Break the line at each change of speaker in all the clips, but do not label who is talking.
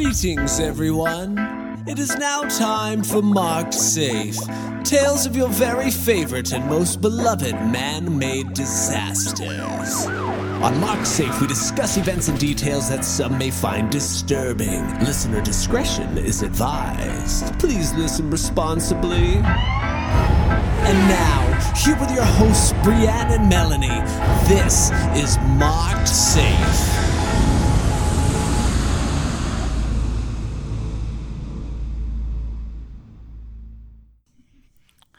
Greetings, everyone. It is now time for Marked Safe. Tales of your very favorite and most beloved man made disasters. On Marked Safe, we discuss events and details that some may find disturbing. Listener discretion is advised. Please listen responsibly. And now, here with your hosts, Brianne and Melanie, this is Marked Safe.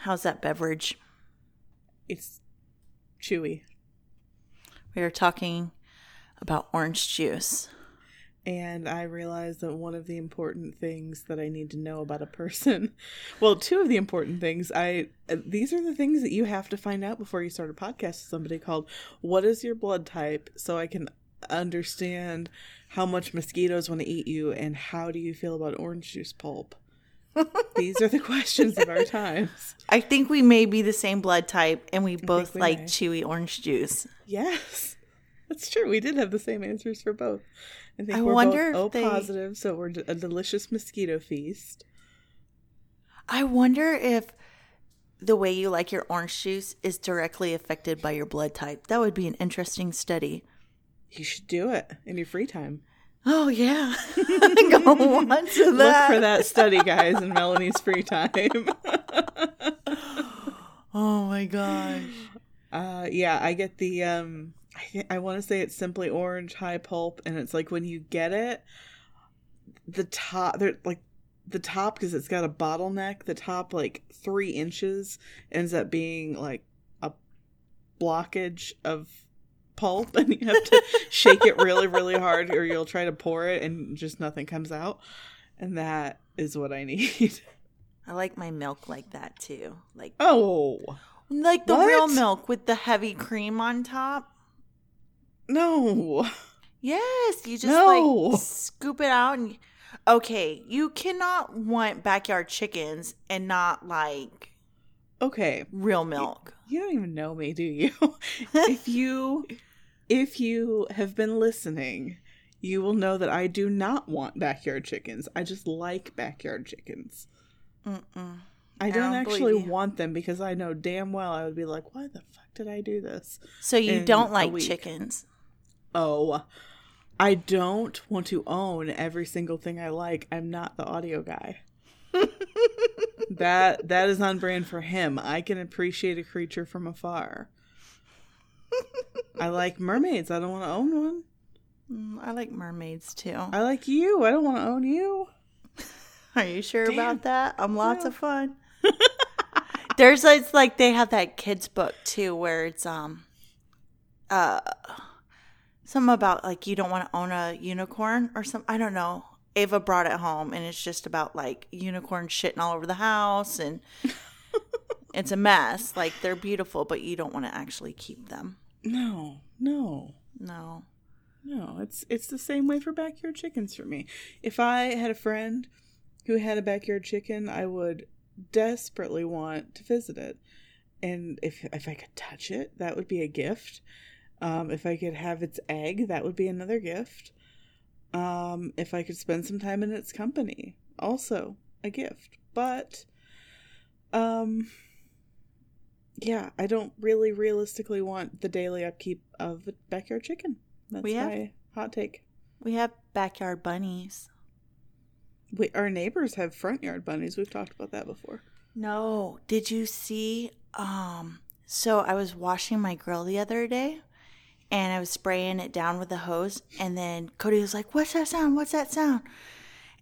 How's that beverage?
It's chewy.
We are talking about orange juice.
And I realized that one of the important things that I need to know about a person, well, two of the important things, I uh, these are the things that you have to find out before you start a podcast with somebody called "What is your blood type?" so I can understand how much mosquitoes want to eat you and how do you feel about orange juice pulp. These are the questions of our times.
I think we may be the same blood type and we both
we
like
may.
chewy orange juice.
Yes, that's true. We did have the same answers for both. I think
I
we're
wonder
both O
they-
positive, so we're a delicious mosquito feast.
I wonder if the way you like your orange juice is directly affected by your blood type. That would be an interesting study.
You should do it in your free time.
Oh yeah. Go on to that.
Look for that study, guys, in Melanie's free time.
Oh my gosh.
uh, yeah, I get the um, I I want to say it's simply orange high pulp, and it's like when you get it, the top, they're like the top because it's got a bottleneck. The top like three inches ends up being like a blockage of pulp, and you have to shake it really, really hard, or you'll try to pour it, and just nothing comes out. And that is what I need.
I like my milk like that too. Like
Oh
like the real milk with the heavy cream on top.
no!
Yes, you just
No.
like scoop it out and okay, you cannot want backyard chickens and not like
Okay,
real milk.
you don't even know me, do you? if you if you have been listening, you will know that I do not want backyard chickens. I just like backyard chickens.
Mm-mm.
I don't,
don't
actually want them because I know damn well I would be like, why the fuck did I do this?
So you don't like chickens.
Oh, I don't want to own every single thing I like. I'm not the audio guy. that that is on brand for him. I can appreciate a creature from afar. I like mermaids. I don't want to own one.
Mm, I like mermaids too.
I like you. I don't want to own you.
Are you sure
Damn.
about that? I'm lots
Yeah.
of fun. There's it's like they have that kids book too where it's um uh something about like you don't want to own a unicorn or some I don't know. Ava brought it home and it's just about like unicorns shitting all over the house and it's a mess. Like they're beautiful, but you don't want to actually keep them.
No, no,
No.
no. It's it's the same way for backyard chickens for me. If I had a friend who had a backyard chicken, I would desperately want to visit it. And if if I could touch it, that would be a gift. Um, if I could have its egg, that would be another gift. Um, if I could spend some time in its company, also a gift. But, um, yeah, I don't really realistically want the daily upkeep of a backyard chicken. That's
We have-
my hot take.
We have backyard bunnies.
We, our neighbors have front yard bunnies. We've talked about that before.
No. Did you see? Um, so I was washing my grill the other day and I was spraying it down with a hose. And then Cody was like, What's that sound? What's that sound?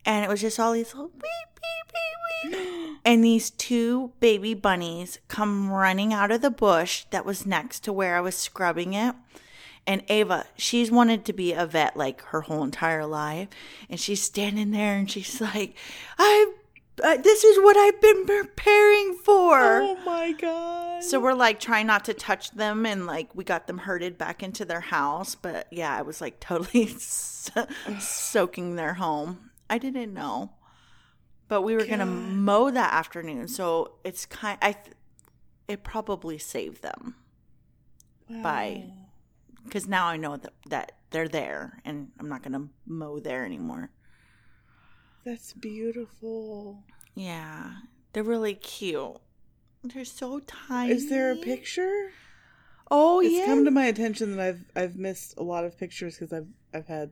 And it was just all these little beep, beep, beep, beep. And these two baby bunnies come running out of the bush that was next to where I was scrubbing it. And Ava, she's wanted to be a vet like her whole entire life. And she's standing there and she's like, I, uh, this is what I've been preparing for.
Oh my god!
So we're like trying not to touch them and like we got them herded back into their house. But yeah, I was like totally so- soaking their home. I didn't know. But we were going to mow that afternoon. So it's kind I th- it probably saved them by because now I know that, that they're there and I'm not going to mow there anymore.
That's beautiful.
Yeah, they're really cute. They're so tiny.
Is there a picture?
Oh
It's
yeah.
It's come to my attention that I've I've missed a lot of pictures because I've I've had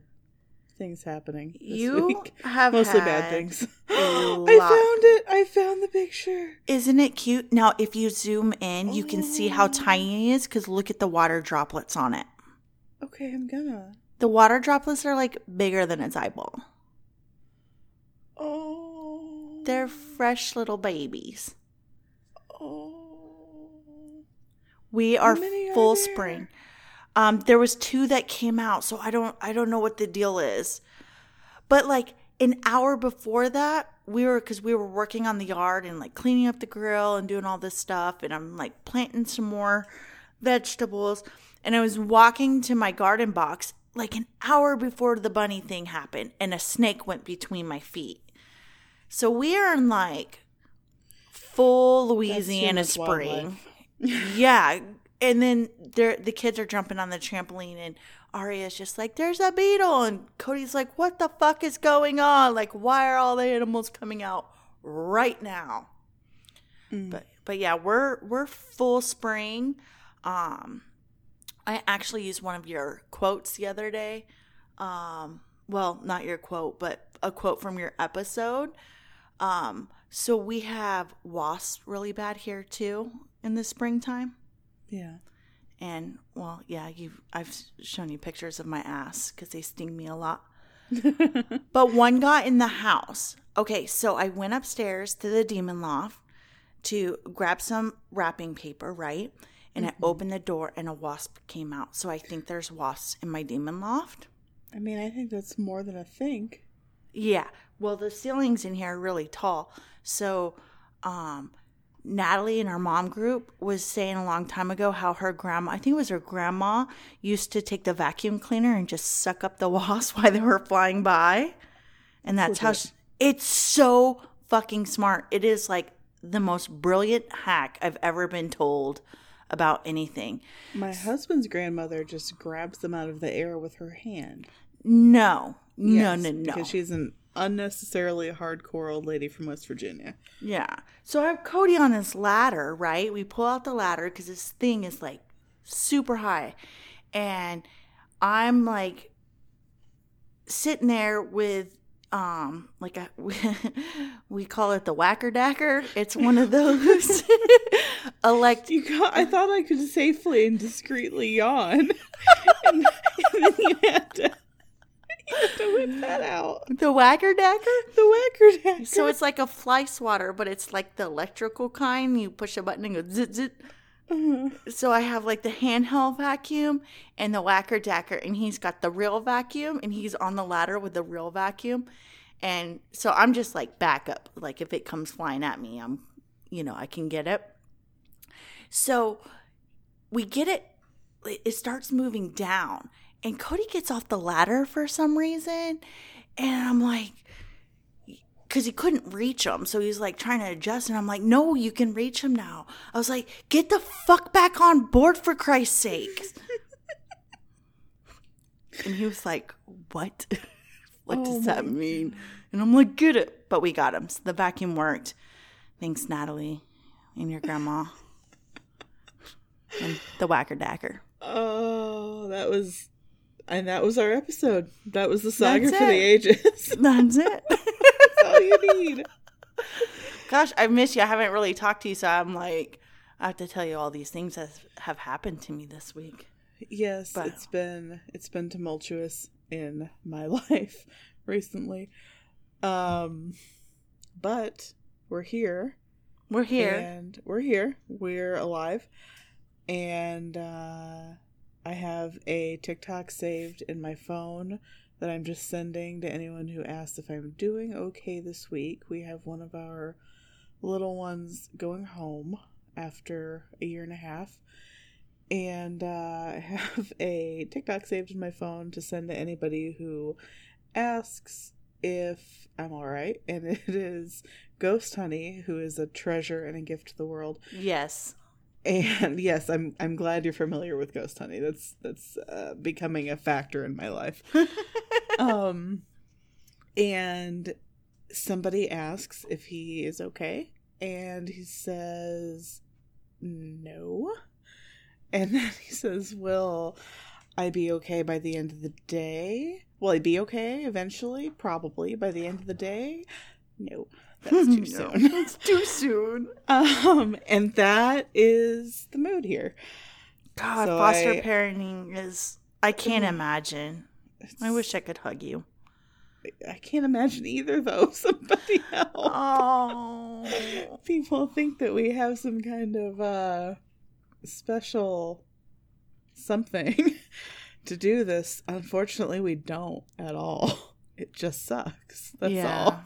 things happening. This
you
week.
have
mostly
had
bad things. I found it. I found the picture.
Isn't it cute? Now, if you zoom in, you can see how
Oh.
tiny it is because look at the water droplets on it.
Okay, I'm gonna.
The water droplets are like bigger than its eyeball.
Oh.
They're fresh little babies.
Oh.
We are full spring. Um, there was two that came out, so I don't I don't know what the deal is. But like an hour before that, we were because we were working on the yard and like cleaning up the grill and doing all this stuff, and I'm like planting some more vegetables, and I was walking to my garden box like an hour before the bunny thing happened, and a snake went between my feet. So we are in like full Louisiana spring yeah and then the kids are jumping on the trampoline and Arya's just like there's a beetle. And Cody's like what the fuck is going on? Like why are all the animals coming out right now?
Mm.
but but yeah we're we're full spring. Um I actually used one of your quotes the other day. Um well not your quote but a quote from your episode. Um so we have wasps really bad here too in the springtime
Yeah.
and well yeah you i've shown you pictures of my ass because they sting me a lot but one got in the house okay so i went upstairs to the demon loft to grab some wrapping paper right and i opened the door and a wasp came out so i think there's wasps in my demon loft
I mean, I think that's more than a think.
Yeah. Well, the ceilings in here are really tall. So, um, Natalie in our mom group was saying a long time ago how her grandma, I think it was her grandma, used to take the vacuum cleaner and just suck up the wasps while they were flying by. And that's how she, it's so fucking smart. It is like the most brilliant hack I've ever been told about anything.
My husband's grandmother just grabs them out of the air with her hand.
No, no, no, no.
Because she's an unnecessarily hardcore old lady from West Virginia.
Yeah. So I have Cody on this ladder, right? We pull out the ladder because this thing is like super high. And I'm like sitting there with um like a we call it the whacker dacker. It's one of those elect
You got, I thought I could safely and discreetly yawn. and, and then you had to, to whip that out.
the whacker dacker.
The whacker dacker.
So it's like a fly swatter, but it's like the electrical kind. You push a button and go zit zit.
Uh,
So I have like the handheld vacuum and the whacker dacker, and he's got the real vacuum, and he's on the ladder with the real vacuum. And so I'm just like backup. Like if it comes flying at me, I'm, you know, I can get it. So we get it, it starts moving down, and Cody gets off the ladder for some reason. And I'm like, because he couldn't reach him. So he's like trying to adjust. And I'm like, no, you can reach him now. I was like, get the fuck back on board for Christ's sake. and he was like, what? what
Oh
does that mean? And I'm like, get it. But we got him. So the vacuum worked. Thanks, Natalie and your grandma. and the whacker dacker.
oh, that was, and that was our episode. That was the saga for the ages.
That's it.
That's all you need.
Gosh, I miss you. I haven't really talked to you, so I'm like, I have to tell you all these things that have happened to me this week.
Yes,
But-
it's been it's been tumultuous in my life recently. Um but we're here.
We're here.
And we're here. We're alive. And uh I have a TikTok saved in my phone that I'm just sending to anyone who asks if I'm doing okay this week. We have one of our little ones going home after a year and a half. And uh, I have a TikTok saved in my phone to send to anybody who asks if I'm all right. And it is Ghost Honey, who is a treasure and a gift to the world.
Yes.
And yes, I'm I'm glad you're familiar with Ghost Honey. That's that's uh, becoming a factor in my life. um, and somebody asks if he is okay, and he says no. And then he says, Will I be okay by the end of the day? Will I be okay eventually? Probably by the end of the day? No. That's too soon.
it's too soon.
um, and that is the mood here.
God,
So
foster
I-
parenting is. I can't
Ugh.
imagine. I wish I could hug you.
I can't imagine either, though. Somebody else.
Oh.
People think that we have some kind of uh, special something to do this. Unfortunately, we don't at all. It just sucks. That's
Yeah.
all.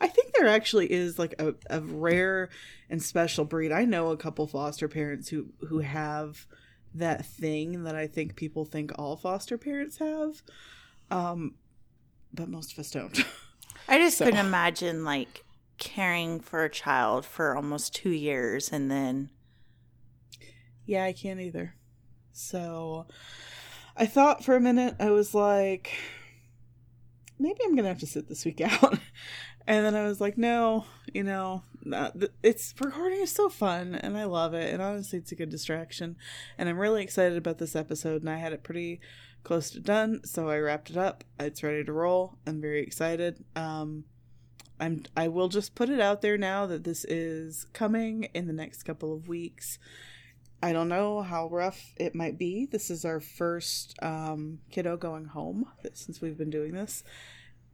I think there actually is like a, a rare and special breed. I know a couple foster parents who who have that thing that I think people think all foster parents have. Um but most of us don't.
I just
So-
couldn't imagine like caring for a child for almost two years and then
Yeah, I can't either. So I thought for a minute, I was like, maybe I'm going to have to sit this week out. And then I was like, no, you know, it's recording is so fun and I love it. And honestly, it's a good distraction. And I'm really excited about this episode. And I had it pretty close to done. So I wrapped it up. It's ready to roll. I'm very excited. Um, I'm, I will just put it out there now that this is coming in the next couple of weeks. I don't know how rough it might be. This is our first um, kiddo going home since we've been doing this.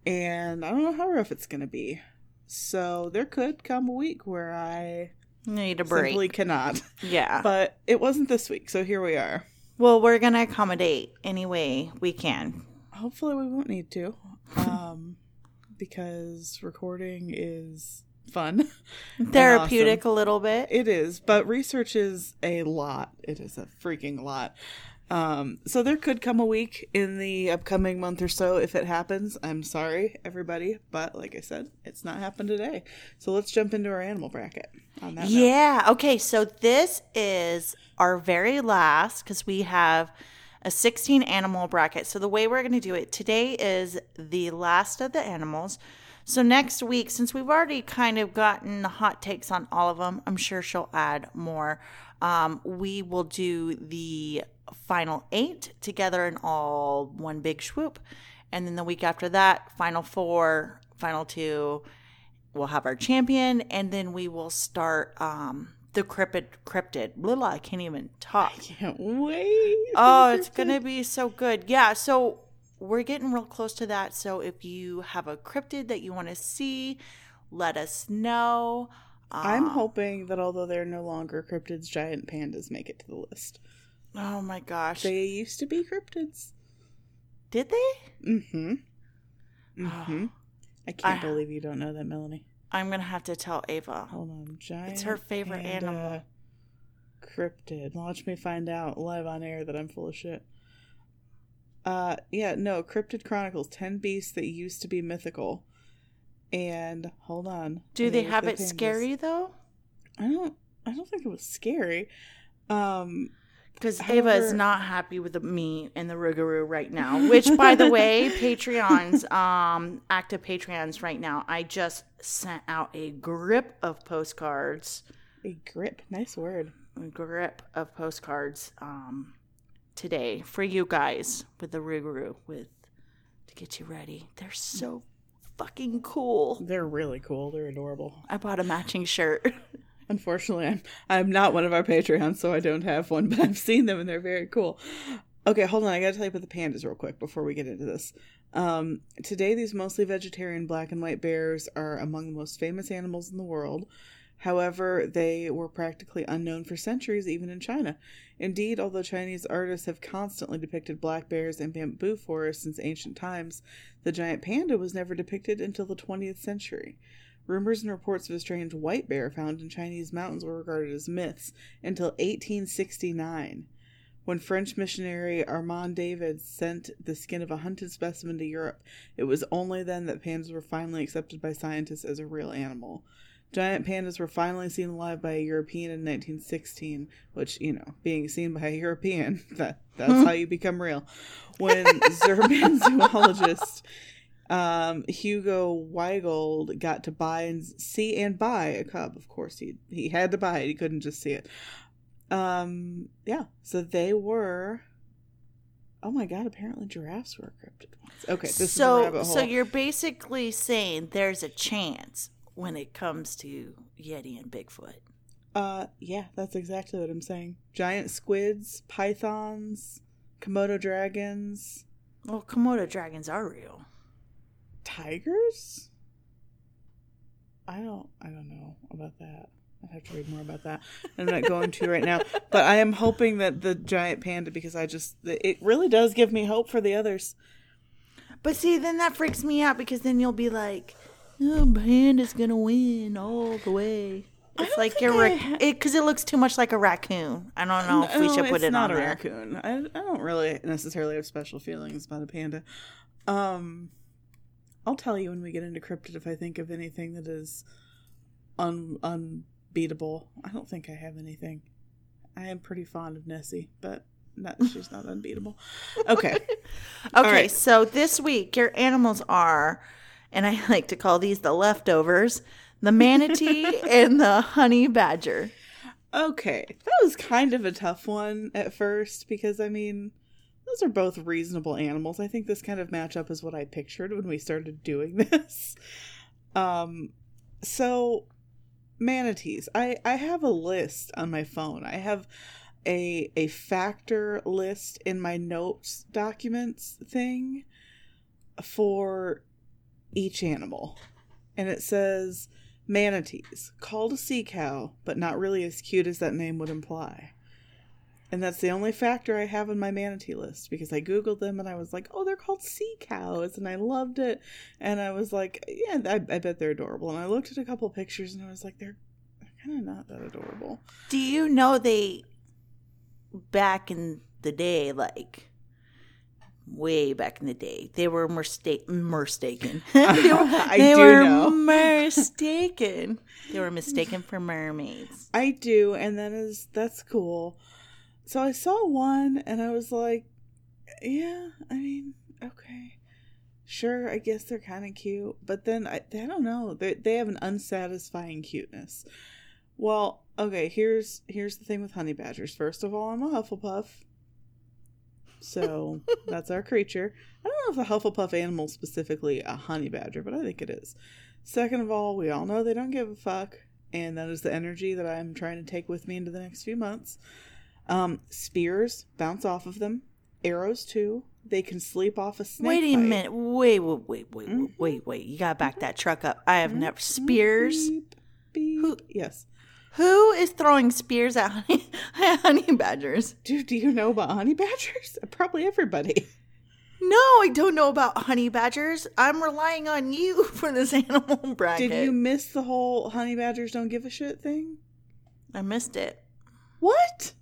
And I don't know how rough it's going to be. So there could come a week where I
need a break.
simply cannot.
yeah.
But it wasn't this week, so here we are.
well, we're going to accommodate any way we can.
Hopefully, we won't need to. Um, because recording is fun.
Therapeutic
awesome.
a little bit.
It is, but research is a lot. It is a freaking lot. Um, so there could come a week in the upcoming month or so if it happens. I'm sorry, everybody, but like I said, it's not happened today. So let's jump into our animal bracket. On that note.
Yeah. Okay. So this is our very last because we have a 16 animal bracket. So the way we're going to do it today is the last of the animals. So next week, since we've already kind of gotten the hot takes on all of them, I'm sure she'll add more. Um, we will do the final eight together in all one big swoop. And then the week after that, final four, final two, we'll have our champion, and then we will start um, the cryptid. Cryptid. Blah, I can't even talk.
I Can't wait.
Oh, it's gonna be so good. Yeah. So we're getting real close to that. So if you have a cryptid that you want to see, let us know.
I'm
Um,
hoping that although they're no longer cryptids, giant pandas make it to the list.
Oh my gosh.
They used to be cryptids.
Did they?
Mm-hmm. Mm-hmm. I can't
I-
believe you don't know that, Melanie.
I'm gonna have to tell Ava.
Hold on, giant.
It's her favorite animal.
Cryptid. Watch me find out live on air that I'm full of shit. Uh, yeah, no, Cryptid Chronicles: Ten Beasts That Used to Be Mythical. And hold on,
Do they have
at
it scary though?
I don't. I don't think it was scary. Um,
Because Ava is not happy with me and the Rougarou right now. Which, by the way, Patreons, um, active Patreons right now, I just sent out a grip of postcards,
a grip. Nice word.
a grip of postcards, um, today for you guys with the Rougarou with to get you ready. They're so fucking cool.
They're really cool. They're adorable.
I bought a matching shirt.
Unfortunately, I'm I'm not one of our Patreons, so I don't have one, but I've seen them and they're very cool. Okay, hold on. I gotta tell you about the pandas real quick before we get into this. Um, today, these mostly vegetarian black and white bears are among the most famous animals in the world. However, they were practically unknown for centuries, even in China. Indeed, although Chinese artists have constantly depicted black bears in bamboo forests since ancient times, the giant panda was never depicted until the 20th century. Rumors and reports of a strange white bear found in Chinese mountains were regarded as myths until 1869. When French missionary Armand David sent the skin of a hunted specimen to Europe, it was only then that pandas were finally accepted by scientists as a real animal. Giant pandas were finally seen alive by a European in 1916, which, you know, being seen by a European, that that's how you become real. When German zoologist Um, Hugo Weigold got to buy and see and buy a cub. Of course, he he had to buy it. He couldn't just see it. Um, yeah. So they were. Oh my god! Apparently, giraffes were cryptid ones. Okay, this is a
so so you're basically saying there's a chance when it comes to Yeti and Bigfoot.
Uh, yeah, that's exactly what I'm saying. Giant squids, pythons, Komodo dragons,
Well, Komodo dragons are real.
tigers. I don't, I don't know about that. I have to read more about that. I'm not going to right now, but I am hoping that the giant panda, because I just, it really does give me hope for the others.
But see, then that freaks me out because then you'll be like, "Oh, panda's gonna win all the way." It's like you're rac-
ha-
it because it looks too much like a raccoon. I don't know if we should put it on there.
it's
it
not a raccoon. I, I don't really necessarily have special feelings about a panda. Um, I'll tell you when we get into cryptid if I think of anything that is un unbeatable. I don't think I have anything. I am pretty fond of Nessie, but not, she's not unbeatable. Okay,
Okay,
right.
so this week your animals are, and I like to call these the leftovers, the manatee and the honey badger.
okay. That was kind of a tough one at first because I mean. Those are both reasonable animals. I think this kind of matchup is what I pictured when we started doing this. Um, so manatees. I I have a list on my phone. I have a a factor list in my notes documents thing for each animal. And it says manatees, called a sea cow, but not really as cute as that name would imply. And that's the only factor I have in my manatee list because I googled them and I was like, oh, they're called sea cows, and I loved it. And I was like, yeah, I, I bet they're adorable. And I looked at a couple pictures and I was like, they're, they're kind of not that adorable.
Do you know they back in the day, like way back in the day, they were mistake mistaken. they were,
I
they
do
were
know.
mistaken. they were mistaken for mermaids.
I do, and that is that's cool. So I saw one and I was like, yeah, I mean, okay. Sure, I guess they're kind of cute, but then I, I don't know. They they have an unsatisfying cuteness. Well, okay, here's here's the thing with honey badgers. First of all, I'm a Hufflepuff. So, that's our creature. I don't know if the Hufflepuff animal is specifically a honey badger, but I think it is. Second of all, we all know they don't give a fuck, and that is the energy that I'm trying to take with me into the next few months. Um, spears bounce off of them, arrows too. They can sleep off a snake.
Wait a
bite.
minute. Wait, wait, wait, wait,
Mhm.
wait, wait. You gotta back that truck up. I have never spears.
Beep, beep.
Who-
Yes.
Who is throwing spears at honey, honey badgers?
Dude, do you know about honey badgers? Probably everybody.
No, I don't know about honey badgers. I'm relying on you for this animal bracket.
Did you miss the whole honey badgers don't give a shit thing?
I missed it.
What?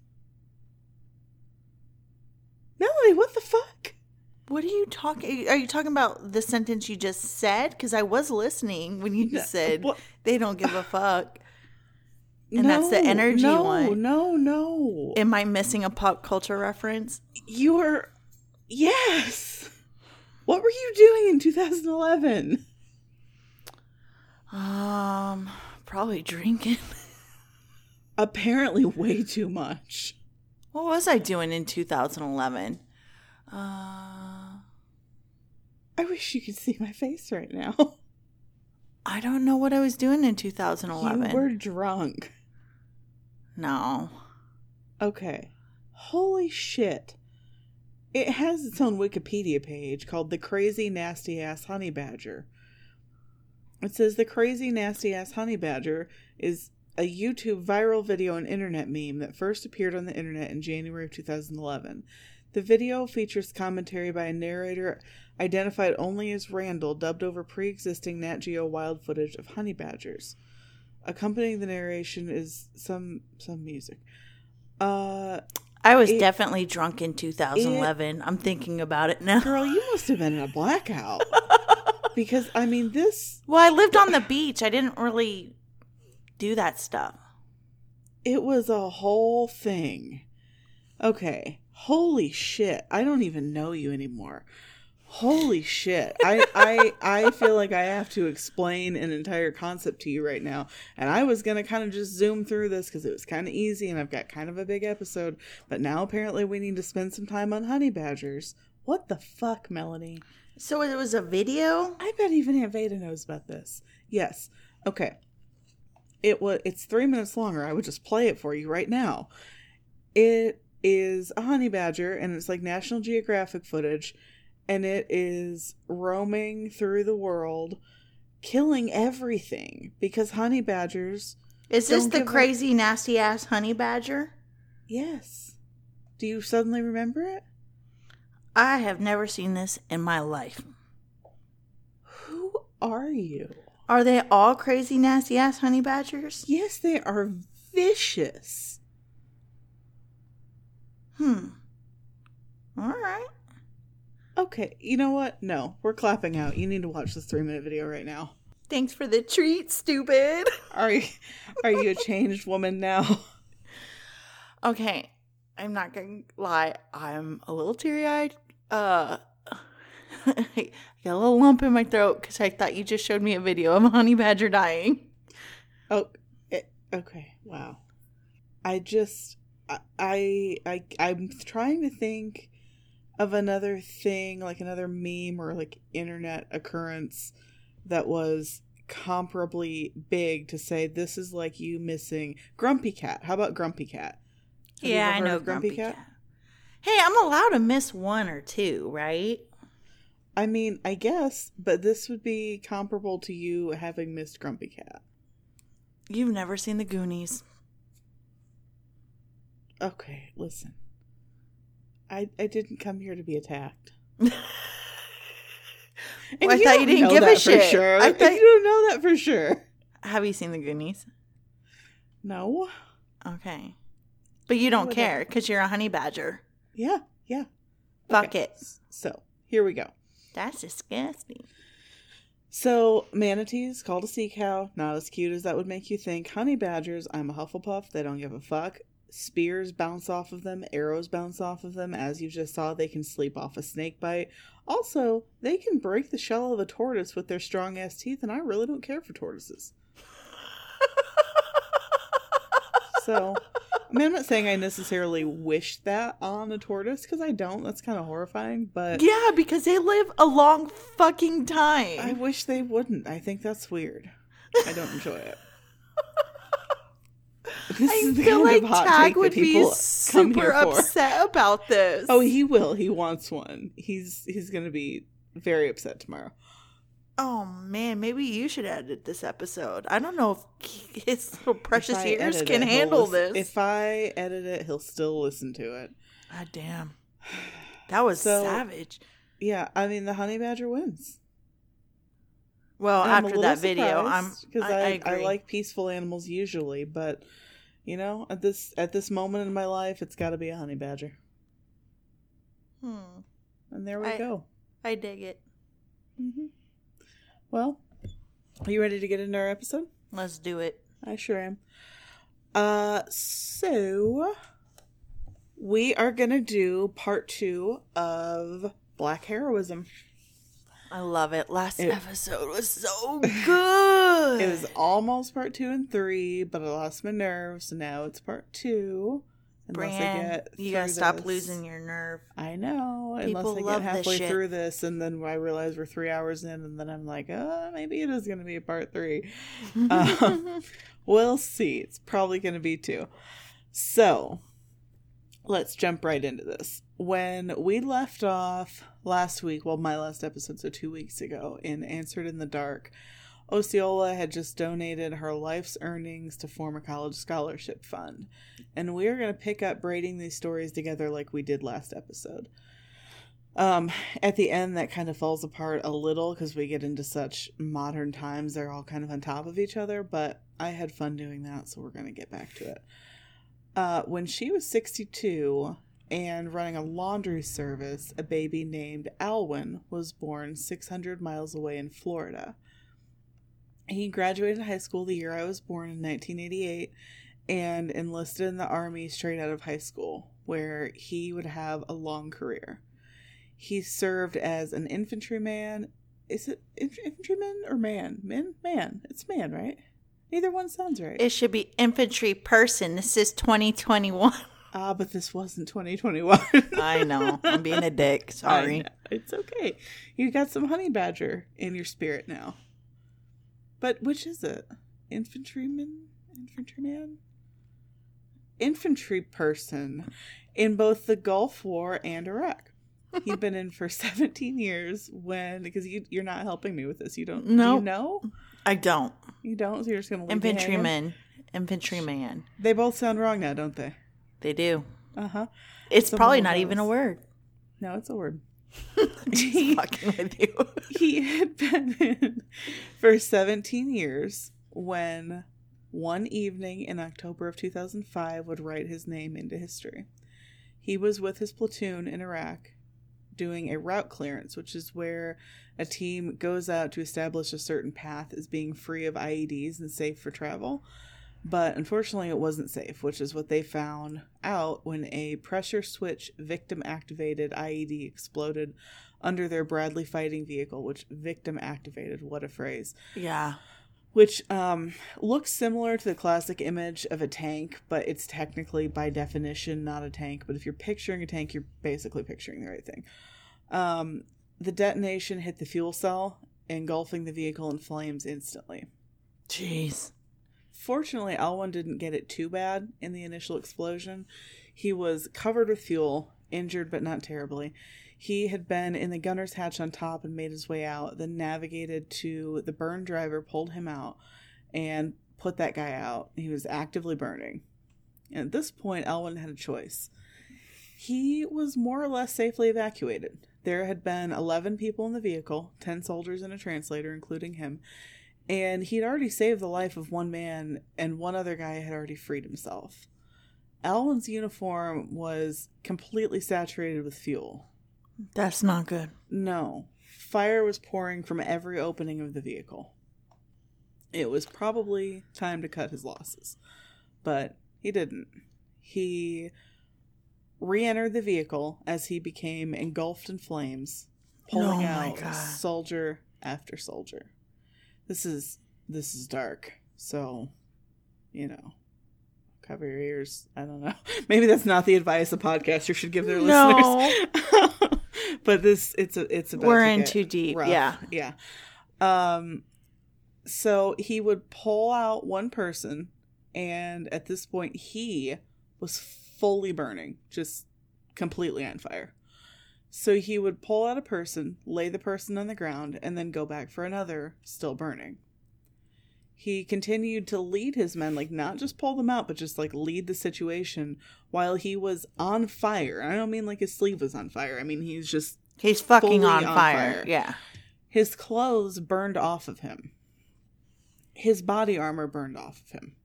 Melanie, what the fuck?
What are you talking? Are you talking about the sentence you just said? Because I was listening when you
No,
said
what-
they don't give a fuck. And that's the energy
no,
one.
No, no,
Am I missing a pop culture reference?
You were. Yes. What were you doing in 2011?
Um, probably drinking.
Apparently, way too much.
What was I doing in 2011? Uh,
I wish you could see my face right now.
I don't know what I was doing in 2011.
You were drunk.
No.
Okay. Holy shit. It has its own Wikipedia page called The Crazy Nasty Ass Honey Badger. It says the crazy nasty ass honey badger is a YouTube viral video and internet meme that first appeared on the internet in January of 2011. The video features commentary by a narrator identified only as Randall, dubbed over pre existing Nat Geo wild footage of honey badgers. Accompanying the narration is some some music. Uh
I was
It-
definitely drunk in 2011. I'm thinking about it now.
girl, you must have been in a blackout. because I mean this
Well, I lived on the beach. I didn't really do that stuff.
it was a whole thing. Okay. Holy shit. I don't even know you anymore. Holy shit. I, I I feel like I have to explain an entire concept to you right now. And I was gonna kind of just zoom through this because it was kind of easy and I've got kind of a big episode. But now apparently we need to spend some time on honey badgers. What the fuck, Melanie?
So it was a video?
I bet even Aunt Veda knows about this. Yes. Okay. It was it's three minutes longer. I would just play it for you right now. It is a honey badger and it's like National Geographic footage and it is roaming through the world killing everything because honey badgers
Is this the
up.
crazy, nasty ass honey badger?
yes do you suddenly remember it
I have never seen this in my life.
who are you
Are they all crazy, nasty ass honey badgers?
yes they are vicious
Hmm.
Okay you know what no we're clapping out you need to watch this three minute video right now
Thanks for the treat, stupid.
are you are you a changed woman now
Okay, I'm not gonna lie. I'm a little teary eyed. Uh, I got a little lump in my throat because I thought you just showed me a video of a honey badger dying.
Oh, it, okay. Wow. I just, I, I, I, I'm trying to think of another thing, like another meme or like internet occurrence that was comparably big to say this is like you missing Grumpy Cat. How about Grumpy Cat? Have
yeah, I know
of
Grumpy Cat. Hey, I'm allowed to miss one or two, right?
I mean, I guess, but this would be comparable to you having missed Grumpy Cat.
You've never seen the Goonies.
Okay, listen. I I didn't come here to be attacked.
Well, I thought you didn't give a shit.
Sure.
I thought-
you don't know that for sure.
Have you seen the Goonies?
No.
Okay, but you don't care because you're a honey badger.
Yeah. Yeah.
Fuck
Okay.
it.
So here we go.
That's disgusting.
So manatees called a sea cow. Not as cute as that would make you think. Honey badgers. I'm a Hufflepuff. They don't give a fuck. Spears bounce off of them. Arrows bounce off of them. As you just saw, they can sleep off a snake bite. Also, they can break the shell of a tortoise with their strong ass teeth, and I really don't care for tortoises. So, I mean, I'm not saying I necessarily wish that on a tortoise because I don't. That's kind of horrifying. But
Yeah, because they live a long fucking time.
I wish they wouldn't. I think that's weird. I don't enjoy it. This
I feel like Tag would be super
for.
upset about this.
Oh, he will. He wants one. He's he's gonna be very upset tomorrow.
Oh man, maybe you should edit this episode. I don't know if his little precious ears can
it,
handle this.
If I edit it, he'll still listen to it.
God damn, that was
So-
savage.
Yeah, I mean the honey badger wins.
Well,
And
after that video, I'm
because
I,
I,
I,
like peaceful animals usually, but you know, at this at this moment in my life, it's got to be a honey badger.
Hmm,
And there we
I-
go.
I dig it.
Mm-hmm. Well, are you ready to get into our episode?
Let's do it.
I sure am. Uh, so we are gonna do part two of Black Heroism.
I love it. Last
It-
episode was so good.
It was almost part two and three, but I lost my nerves, so now it's part two. Unless I get
you gotta stop
this.
losing your nerve.
I know.
People
unless I
love
get halfway through this, and then I realize we're three hours in, and then I'm like, uh, maybe it is going to be a part three. Um, we'll see. It's probably going to be two. So let's jump right into this. When we left off last week, well, my last episode, so two weeks ago, in Answered in the Dark, Osceola had just donated her life's earnings to form a college scholarship fund. And we are going to pick up braiding these stories together like we did last episode. Um, at the end, that kind of falls apart a little because we get into such modern times. They're all kind of on top of each other, but I had fun doing that, so we're going to get back to it. Uh, when she was 62 and running a laundry service, a baby named Alwyn was born 600 miles away in Florida. He graduated high school the year I was born in 1988 and enlisted in the Army straight out of high school, where he would have a long career. He served as an infantryman. Is it inf- infantryman or man? Man, man. It's man, right? Neither one sounds right.
It should be infantry person. This is 2021.
Ah, but this wasn't 2021.
I know. I'm being a dick. Sorry.
It's okay. You got some honey badger in your spirit now. But which is it? Infantryman? Infantryman? Infantry person in both the Gulf War and Iraq. He'd been in for 17 years when, because you, you're not helping me with this. You don't do
No.
you know?
I don't.
You don't? So you're just going to?
Infantryman. Infantryman.
They both sound wrong now, don't they?
They do.
Uh huh.
It's
Someone
probably not even a word.
No, it's a word.
Just fucking with you.
he had been in for 17 years when one evening in October of 2005 would write his name into history. He was with his platoon in Iraq doing a route clearance, which is where a team goes out to establish a certain path as being free of IEDs and safe for travel. But unfortunately, it wasn't safe, which is what they found out when a pressure switch victim activated IED exploded under their Bradley fighting vehicle, which victim activated, what a phrase,
Yeah.
which um, looks similar to the classic image of a tank, but it's technically by definition not a tank. But if you're picturing a tank, you're basically picturing the right thing. Um, the detonation hit the fuel cell, engulfing the vehicle in flames instantly.
Jeez.
Fortunately, Alwyn didn't get it too bad in the initial explosion. He was covered with fuel, injured but not terribly. He had been in the gunner's hatch on top and made his way out, then navigated to the burn driver, pulled him out, and put that guy out. He was actively burning. And at this point, Alwyn had a choice. He was more or less safely evacuated. There had been 11 people in the vehicle, 10 soldiers and a translator, including him, and he'd already saved the life of one man, and one other guy had already freed himself. Alwyn's uniform was completely saturated with fuel.
That's not good.
No, fire was pouring from every opening of the vehicle. It was probably time to cut his losses, but he didn't. He re entered the vehicle as he became engulfed in flames, pulling
Oh
out
God.
soldier after soldier. This is this is dark, so you know, cover your ears. I don't know. Maybe that's not the advice a podcaster should give their
No.
listeners. but this it's a it's about
We're
to
in too deep.
rough.
Yeah.
Yeah. Um so he would pull out one person and at this point he was fully burning, just completely on fire. So he would pull out a person, lay the person on the ground, and then go back for another, still burning. He continued to lead his men, like not just pull them out, but just like lead the situation while he was on fire. I don't mean like his sleeve was on fire. I mean he's just
He's fucking on,
on
fire.
fire.
Yeah.
his clothes burned off of him. His body armor burned off of him.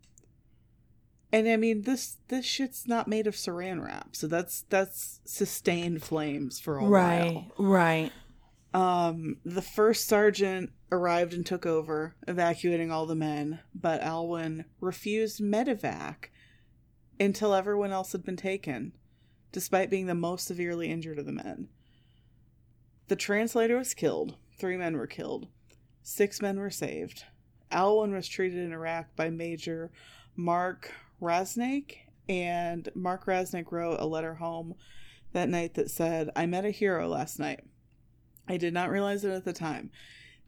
And I mean this this shit's not made of saran wrap, so that's that's sustained flames for a
Right. Right.
while. Um the first sergeant arrived and took over, evacuating all the men, but Alwyn refused medevac until everyone else had been taken, despite being the most severely injured of the men. The translator was killed. Three men were killed. Six men were saved. Alwyn was treated in Iraq by Major Mark Rasnik, and Mark Rasnik wrote a letter home that night that said, I met a hero last night. I did not realize it at the time.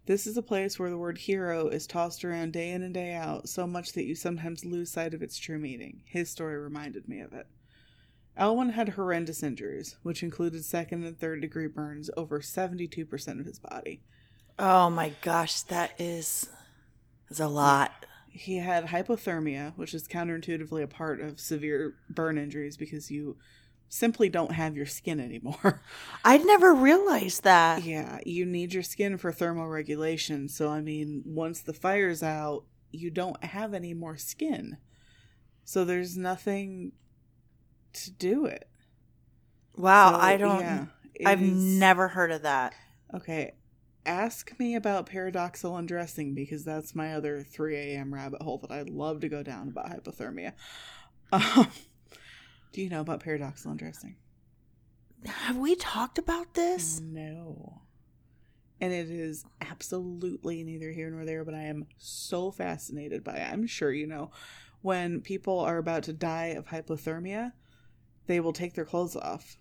This is a place where the word hero is tossed around day in and day out so much that you sometimes lose sight of its true meaning. His story reminded me of it. Alwyn had horrendous injuries, which included second and third degree burns over 72% of his body.
Oh my gosh, that is is a lot.
He had hypothermia, which is counterintuitively a part of severe burn injuries because you simply don't have your skin anymore.
I'd never realized that.
yeah, you need your skin for thermal regulation. So, I mean, once the fire's out, you don't have any more skin. So, there's nothing to do it.
Wow,
So,
I don't
yeah,
I've never heard of that.
Okay. Ask me about paradoxical undressing because that's my other 3 a.m. rabbit hole that I'd love to go down about hypothermia. Um, do you know about paradoxical undressing?
have we talked about this?
No. And it is absolutely neither here nor there, but I am so fascinated by it. I'm sure you know when people are about to die of hypothermia, they will take their clothes off.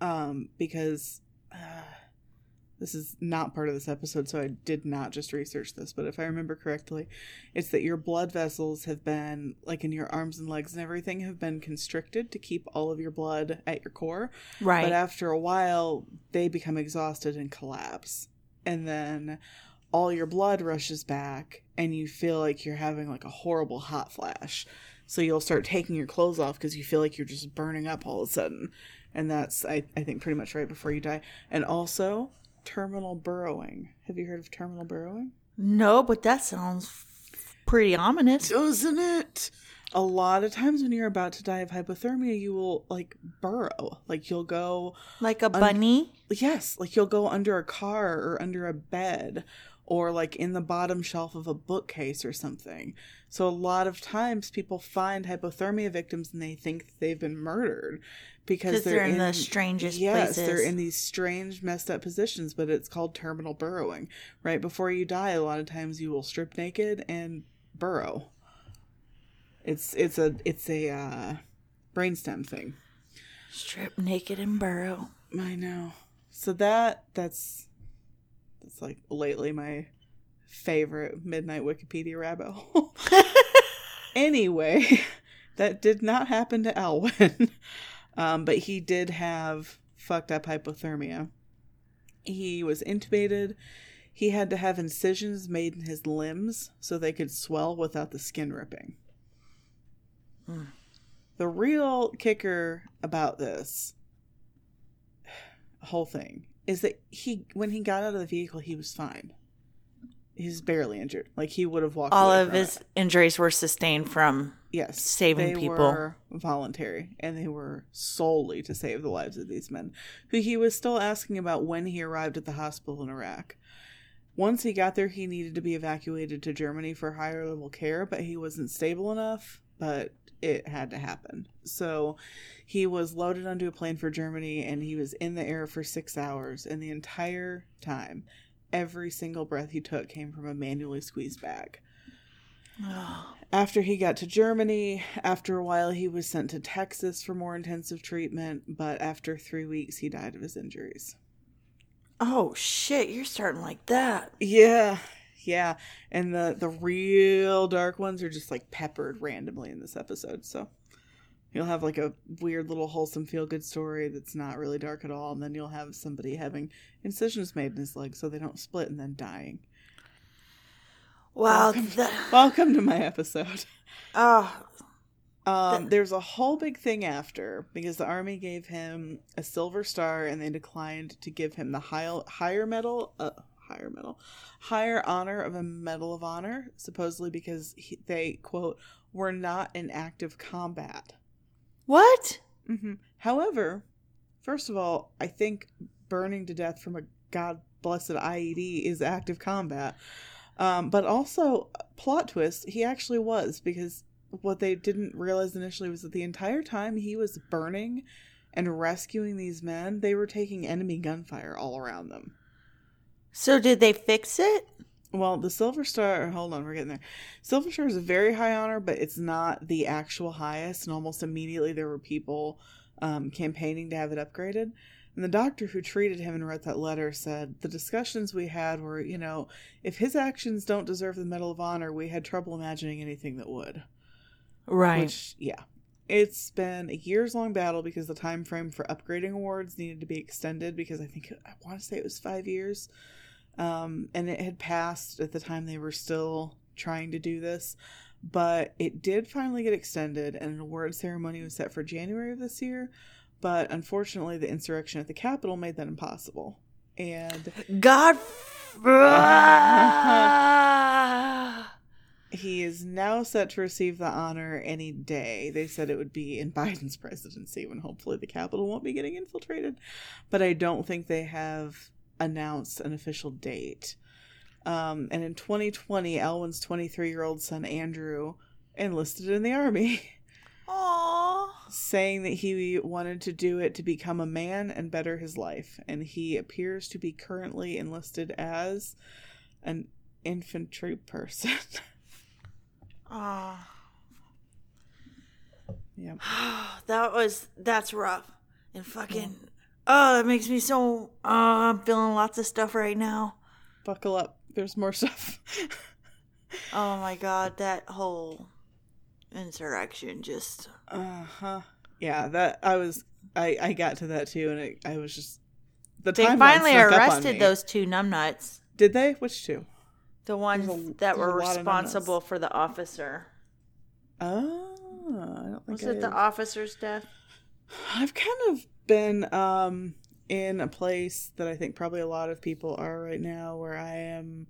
Um, because uh, this is not part of this episode, so I did not just research this, but if I remember correctly, it's that your blood vessels have been, like in your arms and legs and everything, have been constricted to keep all of your blood at your core.
Right.
But after a while, they become exhausted and collapse. And then all your blood rushes back, and you feel like you're having like a horrible hot flash. So you'll start taking your clothes off because you feel like you're just burning up all of a sudden. And that's, I, I think, pretty much right before you die. And also, terminal burrowing. Have you heard of terminal burrowing?
no, but that sounds pretty ominous.
Doesn't it? A lot of times when you're about to die of hypothermia, you will like burrow. Like you'll go
Like a bunny.
Yes, like you'll go under a car or under a bed or like in the bottom shelf of a bookcase or something. So a lot of times people find hypothermia victims and they think they've been murdered because
'Cause they're in the strangest
yes, they're in these strange messed up positions, but it's called terminal burrowing. Right before you die, a lot of times you will strip naked and burrow. It's it's a it's a uh, brainstem thing.
Strip naked and burrow.
I know. So that that's that's like lately my favorite midnight Wikipedia rabbit hole. anyway, that did not happen to Alwyn. Um, but he did have fucked up hypothermia. He was intubated. He had to have incisions made in his limbs so they could swell without the skin ripping. The real kicker about this whole thing is that he when he got out of the vehicle he was fine. He's barely injured. Like he would have walked
All of his
it.
injuries were sustained from.
Yes
saving
they
people.
were voluntary and they were solely to save the lives of these men who he was still asking about when he arrived at the hospital in Iraq. Once he got there he needed to be evacuated to Germany for higher level care but he wasn't stable enough but it had to happen. So he was loaded onto a plane for Germany and he was in the air for 6 hours and the entire time every single breath he took came from a manually squeezed bag. After he got to Germany, after a while, he was sent to Texas for more intensive treatment, but after three weeks, he died of his injuries.
Oh shit! You're starting like that.
Yeah, yeah. And the, the real dark ones are just like peppered randomly in this episode. So you'll have like a weird little wholesome feel good story that's not really dark at all. And then you'll have somebody having incisions made in his leg so they don't split and then dying.
Wow. That,
Welcome to my episode.
oh,
Um, there's a whole big thing after because the army gave him a silver star and they declined to give him the high, higher medal, uh, higher medal, higher honor of a medal of honor, supposedly because he, they quote were not in active combat.
what?
hmm However, first of all, I think burning to death from a god blessed IED is active combat. Um, but also, plot twist, he actually was because what they didn't realize initially was that the entire time he was burning and rescuing these men, they were taking enemy gunfire all around them.
So did they fix it?
Well, the Silver Star, hold on, we're getting there. Silver Star is a very high honor, but it's not the actual highest. And almost immediately there were people um, campaigning to have it upgraded. And the doctor who treated him and wrote that letter said, The discussions we had were, you know, if his actions don't deserve the Medal of Honor, we had trouble imagining anything that would.
Right.
Which, yeah. It's been a years long battle because the time frame for upgrading awards needed to be extended because I think I want to say it was five years. Um, and it had passed at the time they were still trying to do this. But it did finally get extended, and an award ceremony was set for January of this year. But unfortunately, the insurrection at the Capitol made that impossible. And
God.
he is now set to receive the honor any day. They said it would be in Biden's presidency when hopefully the Capitol won't be getting infiltrated. But I don't think they have announced an official date. Um, and in 2020, Alwyn's 23 year old son Andrew enlisted in the army.
Aww.
Saying that he wanted to do it to become a man and better his life. And he appears to be currently enlisted as an infantry person. Ah.
Oh,
yeah.
that was that's rough. And fucking oh, that makes me so. Oh, I'm feeling lots of stuff right now.
Buckle up. There's more stuff.
Oh my god, that whole insurrection just.
uh huh. Yeah, that I was. I I got to that too, and it, I was just. The
They finally
snuck up on
arrested those two numbnuts.
Did they? Which two?
The ones
a-
that were
a lot of
responsible for the officer.
Oh, I don't think
Was
I
it the officer's death?
I've kind of been um in a place that I think probably a lot of people are right now where I am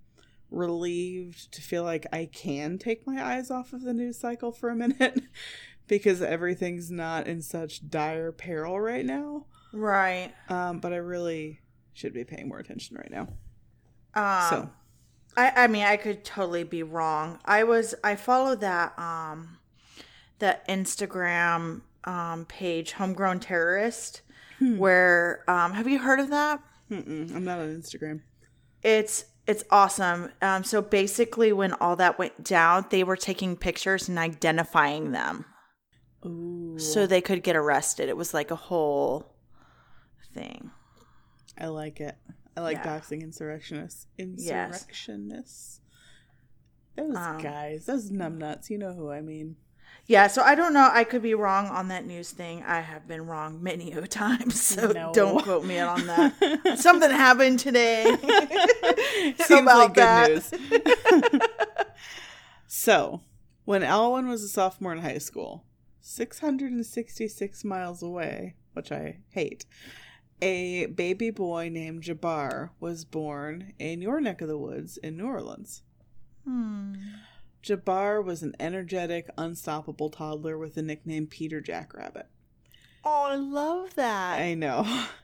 relieved to feel like I can take my eyes off of the news cycle for a minute because everything's not in such dire peril right now.
Right.
Um but I really should be paying more attention right now.
Um,
so,
I, I mean, I could totally be wrong. I was I follow that um that Instagram um page, Homegrown Terrorist, where um have you heard of that?
mm-mm, I'm not on Instagram.
It's it's awesome. Um, so basically, when all that went down, they were taking pictures and identifying them
Ooh.
so they could get arrested. It was like a whole thing.
I like it. I like
Yeah.
doxing insurrectionists.
Yes.
Insurrectionists. Those
Um,
guys, those numbnuts, you know who I mean.
Yeah, so I don't know. I could be wrong on that news thing. I have been wrong many a times, so
No.
don't quote me on that. Something happened today.
Seems
about
like good
that.
news. so, when Alwyn was a sophomore in high school, 666 miles away, which I hate, a baby boy named Jabbar was born in your neck of the woods in New Orleans.
Hmm.
Jabbar was an energetic, unstoppable toddler with the nickname Peter Jackrabbit.
Oh, I love that.
I know.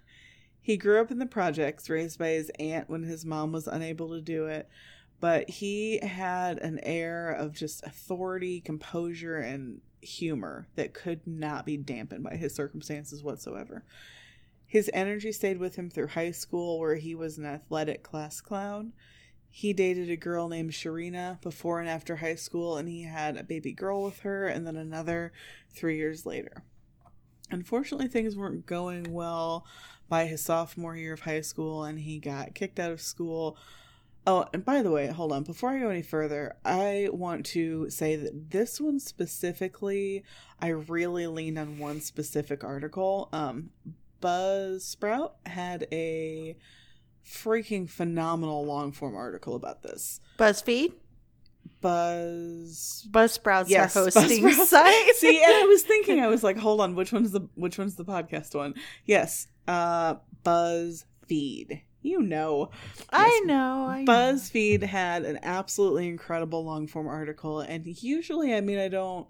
He grew up in the projects, raised by his aunt when his mom was unable to do it, but he had an air of just authority, composure, and humor that could not be dampened by his circumstances whatsoever. His energy stayed with him through high school, where he was an athletic class clown. He dated a girl named Sharina before and after high school, and he had a baby girl with her, and then another three years later. Unfortunately, things weren't going well by his sophomore year of high school, and he got kicked out of school. Oh, and by the way, hold on. Before I go any further, I want to say that this one specifically, I really leaned on one specific article. Um, Buzzsprout had a freaking phenomenal long form article about this.
BuzzFeed,
Buzz
Buzzsprouts
Yes,
are hosting
Buzzsprout.
site.
See, and I was thinking, I was like, hold on, which one's the which one's the podcast one? Yes, uh, BuzzFeed. You know,
I know. I know.
BuzzFeed had an absolutely incredible long form article, and usually, I mean, I don't,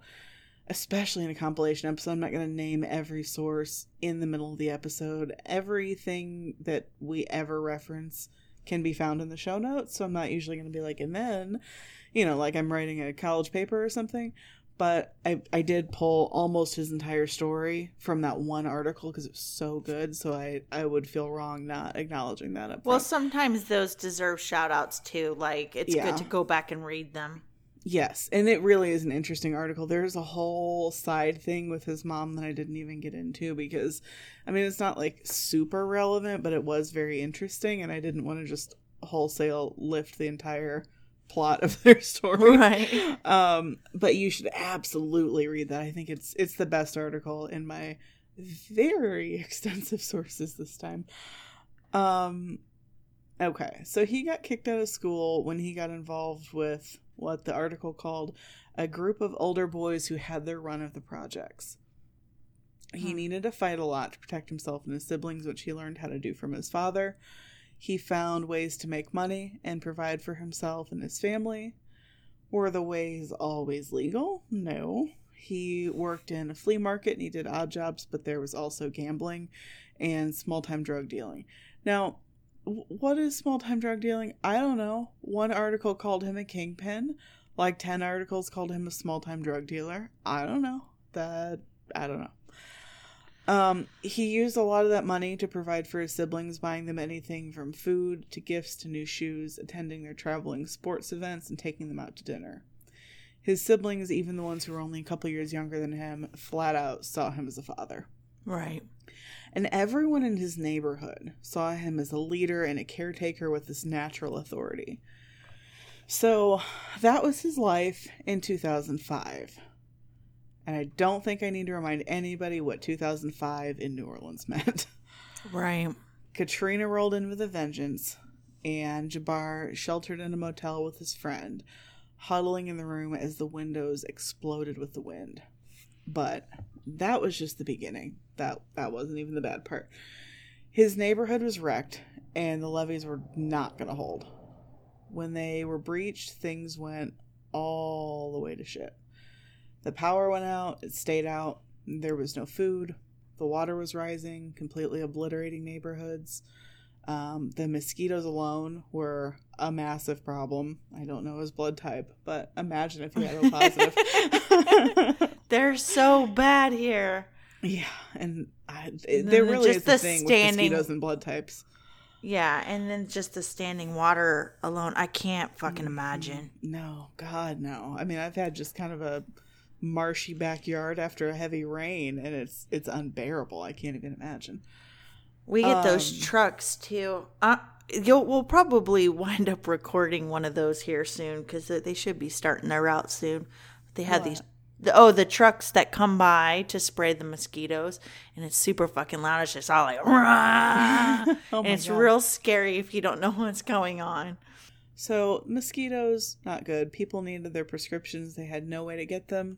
especially in a compilation episode, I'm not going to name every source in the middle of the episode. Everything that we ever reference can be found in the show notes, so I'm not usually going to be like, and then, you know, like I'm writing a college paper or something. But I, I did pull almost his entire story from that one article because it was so good. So I, I would feel wrong not acknowledging that up
Well, sometimes those deserve shout outs too. Like, it's
Yeah.
good to go back and read them.
Yes, and it really is an interesting article. There's a whole side thing with his mom that I didn't even get into because, I mean, it's not like super relevant, but it was very interesting, and I didn't want to just wholesale lift the entire plot of their story.
Right.
Um, but you should absolutely read that. I think it's it's the best article in my very extensive sources this time. Um, okay, so he got kicked out of school when he got involved with what the article called a group of older boys who had their run of the projects. He
Hmm.
needed to fight a lot to protect himself and his siblings, which he learned how to do from his father. He found ways to make money and provide for himself and his family. Were the ways always legal? No. He worked in a flea market and he did odd jobs, but there was also gambling and small time drug dealing. Now, what is small time drug dealing? I don't know. One article called him a kingpin, like 10 articles called him a small time drug dealer. I don't know. That, I don't know. Um, he used a lot of that money to provide for his siblings, buying them anything from food to gifts to new shoes, attending their traveling sports events, and taking them out to dinner. His siblings, even the ones who were only a couple years younger than him, flat out saw him as a father.
Right.
And everyone in his neighborhood saw him as a leader and a caretaker with this natural authority. So that was his life in 2005. And I don't think I need to remind anybody what 2005 in New Orleans meant.
Right.
Katrina rolled in with a vengeance, and Jabbar sheltered in a motel with his friend, huddling in the room as the windows exploded with the wind. But that was just the beginning. That that wasn't even the bad part. His neighborhood was wrecked, and the levees were not going to hold. When they were breached, things went all the way to shit. The power went out, it stayed out, there was no food, the water was rising, completely obliterating neighborhoods. Um, the mosquitoes alone were a massive problem. I don't know his blood type, but imagine if he had a positive.
They're so bad here.
Yeah, and I,
And
there really
just
is
the
thing
standing-
with mosquitoes and blood types.
Yeah, and then just the standing water alone, I can't fucking imagine.
No, God, no. I mean, I've had just kind of a marshy backyard after a heavy rain, and it's it's unbearable. I can't even imagine.
We get those
Um,
trucks too. Uh, you'll we'll probably wind up recording one of those here soon because they should be starting their route soon. They had these. The, oh, the trucks that come by to spray the mosquitoes, and it's super fucking loud. It's just all like!
Oh
and it's
God.
real scary if you don't know what's going on.
So, mosquitoes, not good. People needed their prescriptions, they had no way to get them.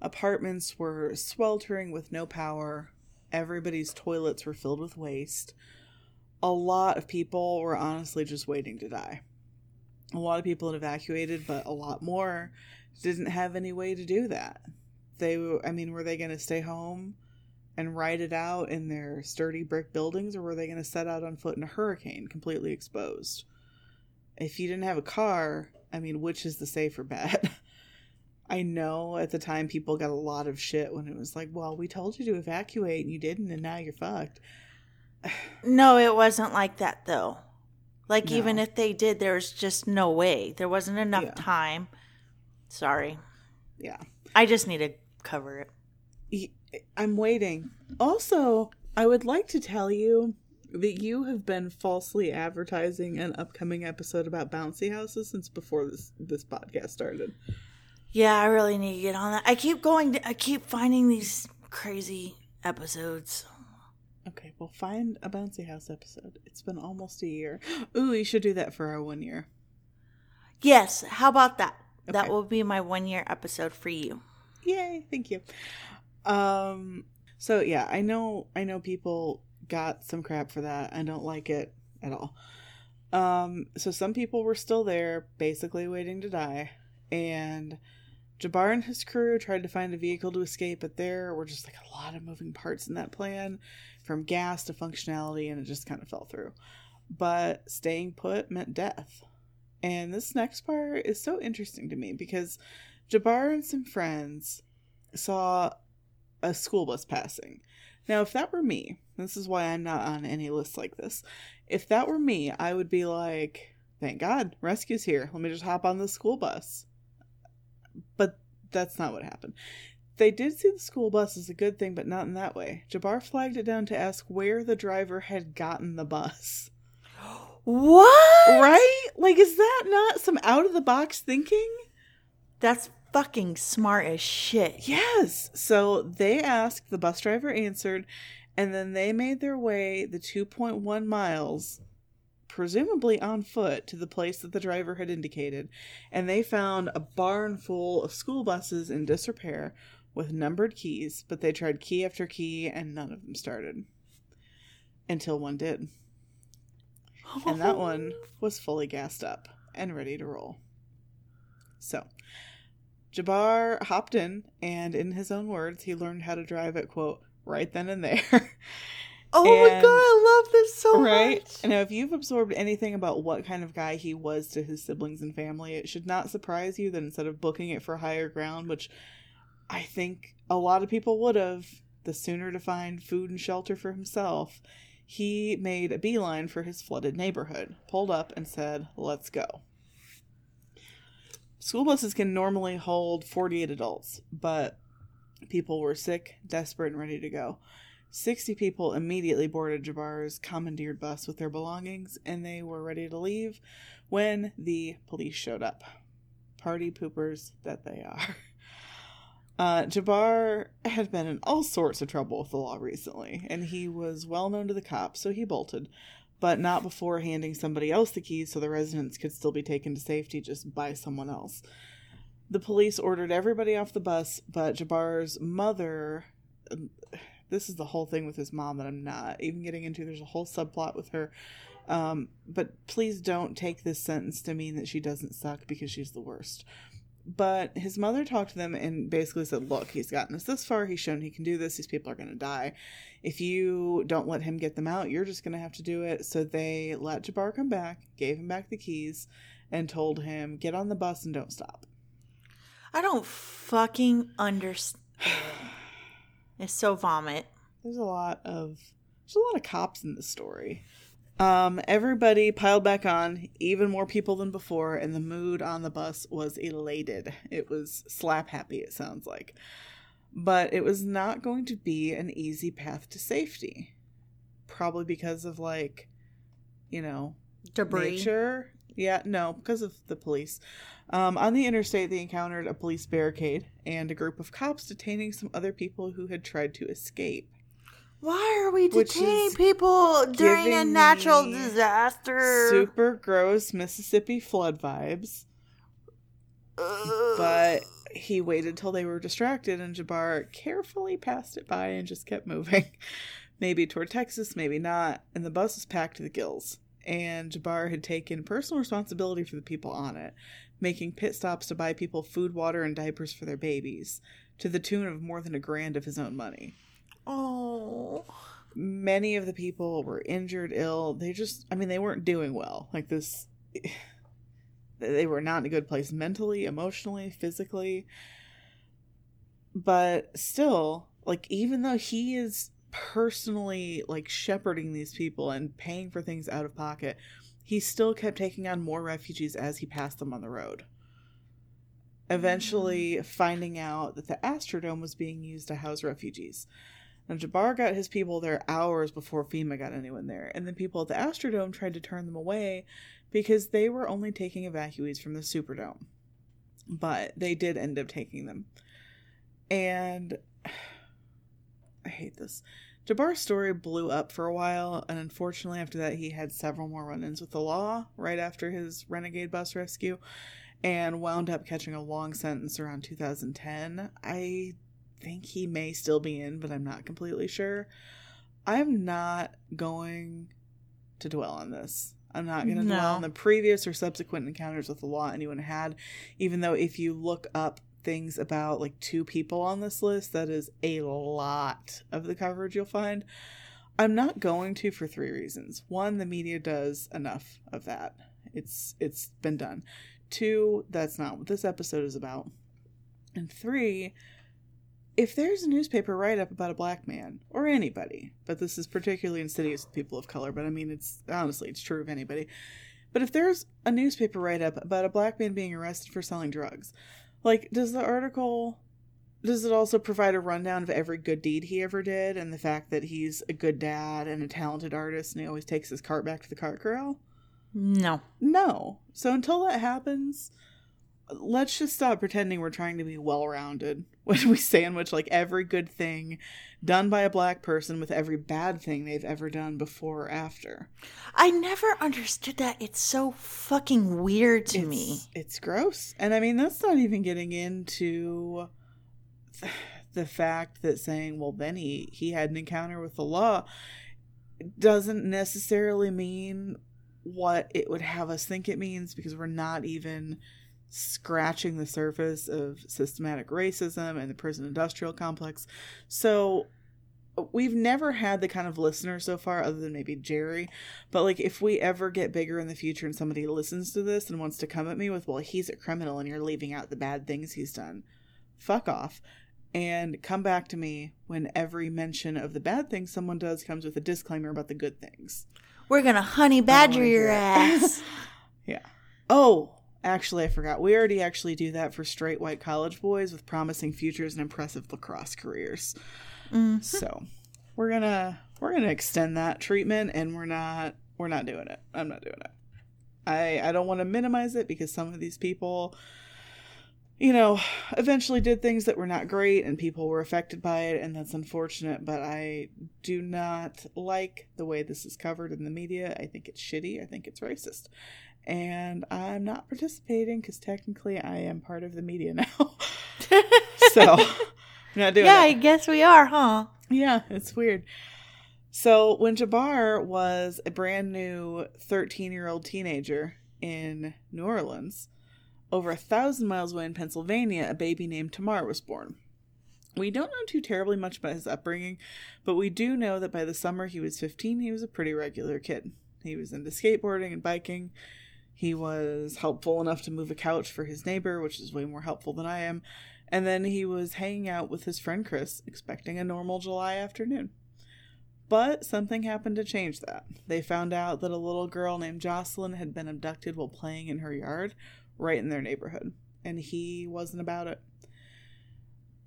Apartments were sweltering with no power. Everybody's toilets were filled with waste. A lot of people were honestly just waiting to die. A lot of people had evacuated, but a lot more didn't have any way to do that. They, I mean, were they going to stay home and ride it out in their sturdy brick buildings, or were they going to set out on foot in a hurricane, completely exposed? if you didn't have a car, I mean, which is the safer bet? I know at the time people got a lot of shit when it was like, well, we told you to evacuate and you didn't, and now you're fucked.
No, it wasn't like that though. Like
No.
even if they did, there was just no way. There wasn't enough
Yeah.
time. Sorry,
Yeah.
I just need to cover it.
I'm waiting. Also, I would like to tell you that you have been falsely advertising an upcoming episode about bouncy houses since before this this podcast started.
Yeah, I really need to get on that. I keep going. To, I keep finding these crazy episodes.
Okay, well, find a bouncy house episode. It's been almost a year. Ooh, you should do that for our one year.
Yes, how about that? That will be my one year episode for you.
Yay, thank you. Um so yeah, I know I know people got some crap for that. I don't like it at all. Um so some people were still there basically waiting to die and Jabbar and his crew tried to find a vehicle to escape, but there were just like a lot of moving parts in that plan from gas to functionality and it just kind of fell through. But staying put meant death. And this next part is so interesting to me because Jabbar and some friends saw a school bus passing. Now, if that were me, this is why I'm not on any list like this. If that were me, I would be like, thank God, rescue's here. Let me just hop on the school bus. But that's not what happened. They did see the school bus as a good thing, but not in that way. Jabbar flagged it down to ask where the driver had gotten the bus.
What?
Right? Like, is that not some out of the box thinking?
That's fucking smart as shit.
Yes. So they asked, the bus driver answered, and then they made their way the 2.1 miles, presumably on foot, to the place that the driver had indicated. And they found a barn full of school buses in disrepair with numbered keys, but they tried key after key and none of them started. Until one did. And that one was fully gassed up and ready to roll. So, Jabbar hopped in, and in his own words, he learned how to drive it, quote, right then and there.
Oh my god, I love this so much.
right?
much.
Now, if you've absorbed anything about what kind of guy he was to his siblings and family, it should not surprise you that instead of booking it for higher ground, which I think a lot of people would have, the sooner to find food and shelter for himself, he made a beeline for his flooded neighborhood, pulled up, and said, Let's go. School buses can normally hold 48 adults, but people were sick, desperate, and ready to go. 60 people immediately boarded Jabbar's commandeered bus with their belongings, and they were ready to leave when the police showed up. Party poopers that they are. Uh, Jabbar had been in all sorts of trouble with the law recently, and he was well known to the cops, so he bolted, but not before handing somebody else the keys so the residents could still be taken to safety just by someone else. The police ordered everybody off the bus, but Jabbar's mother. This is the whole thing with his mom that I'm not even getting into. There's a whole subplot with her. Um, but please don't take this sentence to mean that she doesn't suck because she's the worst. But his mother talked to them and basically said, Look, he's gotten us this far. He's shown he can do this. These people are going to die. If you don't let him get them out, you're just going to have to do it. So they let Jabbar come back, gave him back the keys, and told him, Get on the bus and don't stop.
I don't fucking understand. it's so vomit.
There's a lot of there's a lot of cops in this story. Um, everybody piled back on, even more people than before, and the mood on the bus was elated. It was slap happy, it sounds like. But it was not going to be an easy path to safety. Probably because of, like, you know,
Debris.
nature. Yeah, no, because of the police. Um, on the interstate, they encountered a police barricade and a group of cops detaining some other people who had tried to escape.
Why are we detaining people during a natural disaster?
Super gross Mississippi flood vibes. But he waited till they were distracted, and Jabbar carefully passed it by and just kept moving. maybe toward Texas, maybe not. And the bus was packed to the gills. And Jabbar had taken personal responsibility for the people on it, making pit stops to buy people food, water, and diapers for their babies, to the tune of more than a grand of his own money
oh.
many of the people were injured ill. They just i mean they weren't doing well. Like this they were not in a good place mentally emotionally physically. But still like even though he is personally like shepherding these people and paying for things out of pocket he still kept taking on more refugees as he passed them on the road. Eventually mm. finding out that the astrodome was being used to house refugees now, Jabbar got his people there hours before FEMA got anyone there, and the people at the Astrodome tried to turn them away because they were only taking evacuees from the Superdome. But they did end up taking them. And I hate this. Jabbar's story blew up for a while, and unfortunately, after that, he had several more run ins with the law right after his renegade bus rescue and wound up catching a long sentence around 2010. I think he may still be in, but I'm not completely sure. I'm not going to dwell on this. I'm not going to dwell on the previous or subsequent encounters with the law anyone had, even though if you look up things about like two people on this list, that is a lot of the coverage you'll find. I'm not going to for three reasons. One, the media does enough of that. It's it's been done. Two, that's not what this episode is about. And three, if there's a newspaper write up about a black man or anybody, but this is particularly insidious with people of color, but I mean it's honestly it's true of anybody. But if there's a newspaper write up about a black man being arrested for selling drugs, like does the article does it also provide a rundown of every good deed he ever did and the fact that he's a good dad and a talented artist and he always takes his cart back to the cart corral?
No.
No. So until that happens, let's just stop pretending we're trying to be well rounded when we sandwich like every good thing done by a black person with every bad thing they've ever done before or after.
I never understood that. It's so fucking weird to
it's,
me.
It's gross. And I mean, that's not even getting into the fact that saying, well, then he, he had an encounter with the law doesn't necessarily mean what it would have us think it means because we're not even scratching the surface of systematic racism and the prison industrial complex. So we've never had the kind of listener so far other than maybe Jerry, but like if we ever get bigger in the future and somebody listens to this and wants to come at me with, "Well, he's a criminal and you're leaving out the bad things he's done." Fuck off. and come back to me when every mention of the bad things someone does comes with a disclaimer about the good things.
We're gonna honey badger your ass.
Yeah. Oh, actually, I forgot. We already actually do that for straight white college boys with promising futures and impressive lacrosse careers.
Mm.
So we're gonna we're gonna extend that treatment, and we're not we're not doing it. I'm not doing it. I I don't want to minimize it because some of these people, you know, eventually did things that were not great, and people were affected by it, and that's unfortunate. But I do not like the way this is covered in the media. I think it's shitty. I think it's racist. And I'm not participating because technically I am part of the media now. so I'm not doing
yeah,
it.
I guess we are, huh?
Yeah, it's weird. So when Jabbar was a brand new 13 year old teenager in New Orleans, over a thousand miles away in Pennsylvania, a baby named Tamar was born. We don't know too terribly much about his upbringing, but we do know that by the summer he was 15, he was a pretty regular kid. He was into skateboarding and biking. He was helpful enough to move a couch for his neighbor, which is way more helpful than I am. And then he was hanging out with his friend Chris, expecting a normal July afternoon. But something happened to change that. They found out that a little girl named Jocelyn had been abducted while playing in her yard, right in their neighborhood. And he wasn't about it.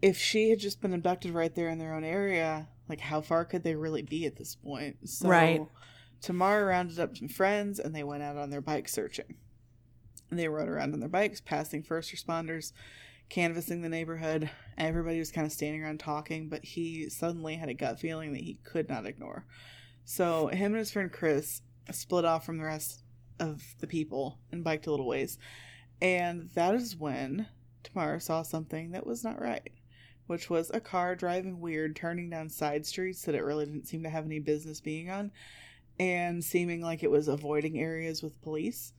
If she had just been abducted right there in their own area, like how far could they really be at this point? So
Right.
Tamara rounded up some friends and they went out on their bike searching. They rode around on their bikes, passing first responders, canvassing the neighborhood. Everybody was kind of standing around talking, but he suddenly had a gut feeling that he could not ignore. So him and his friend Chris split off from the rest of the people and biked a little ways. And that is when Tamara saw something that was not right, which was a car driving weird, turning down side streets that it really didn't seem to have any business being on, and seeming like it was avoiding areas with police.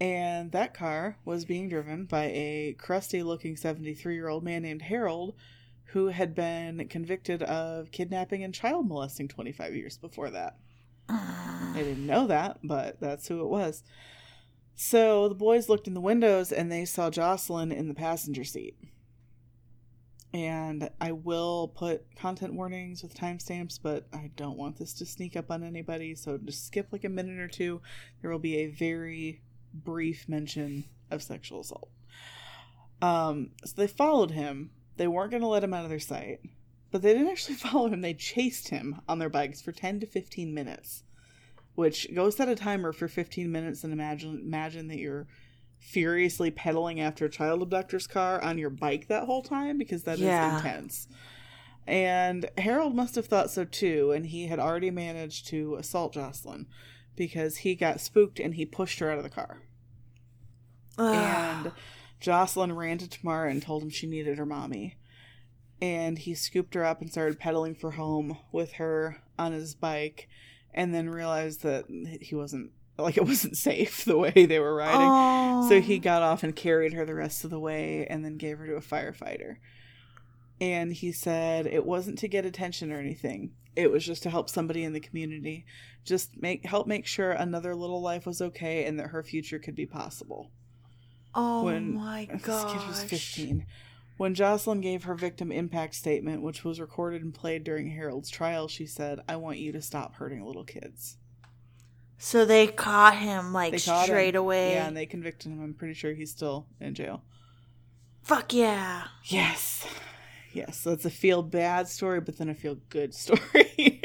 And that car was being driven by a crusty looking 73 year old man named Harold, who had been convicted of kidnapping and child molesting 25 years before that. I didn't know that, but that's who it was. So the boys looked in the windows and they saw Jocelyn in the passenger seat. And I will put content warnings with timestamps, but I don't want this to sneak up on anybody, so just skip like a minute or two. There will be a very brief mention of sexual assault. Um, so they followed him. They weren't going to let him out of their sight, but they didn't actually follow him. They chased him on their bikes for 10 to 15 minutes, which go set a timer for 15 minutes and imagine imagine that you're furiously pedaling after a child abductor's car on your bike that whole time because that is
Yeah.
intense. And Harold must have thought so too, and he had already managed to assault Jocelyn because he got spooked and he pushed her out of the car. And Jocelyn ran to Tamara and told him she needed her mommy. And he scooped her up and started pedaling for home with her on his bike, and then realized that he wasn't like it wasn't safe the way they were riding.
Oh.
So he got off and carried her the rest of the way and then gave her to a firefighter. And he said it wasn't to get attention or anything. It was just to help somebody in the community. Just make help make sure another little life was okay and that her future could be possible.
Oh
when
my
this
gosh.
kid was 15. When Jocelyn gave her victim impact statement, which was recorded and played during Harold's trial, she said, I want you to stop hurting little kids.
So they caught him like
They caught him.
straight away.
Yeah, and they convicted him. I'm pretty sure he's still in jail.
Fuck yeah.
Yes. Yes, so it's a feel bad story, but then a feel good story.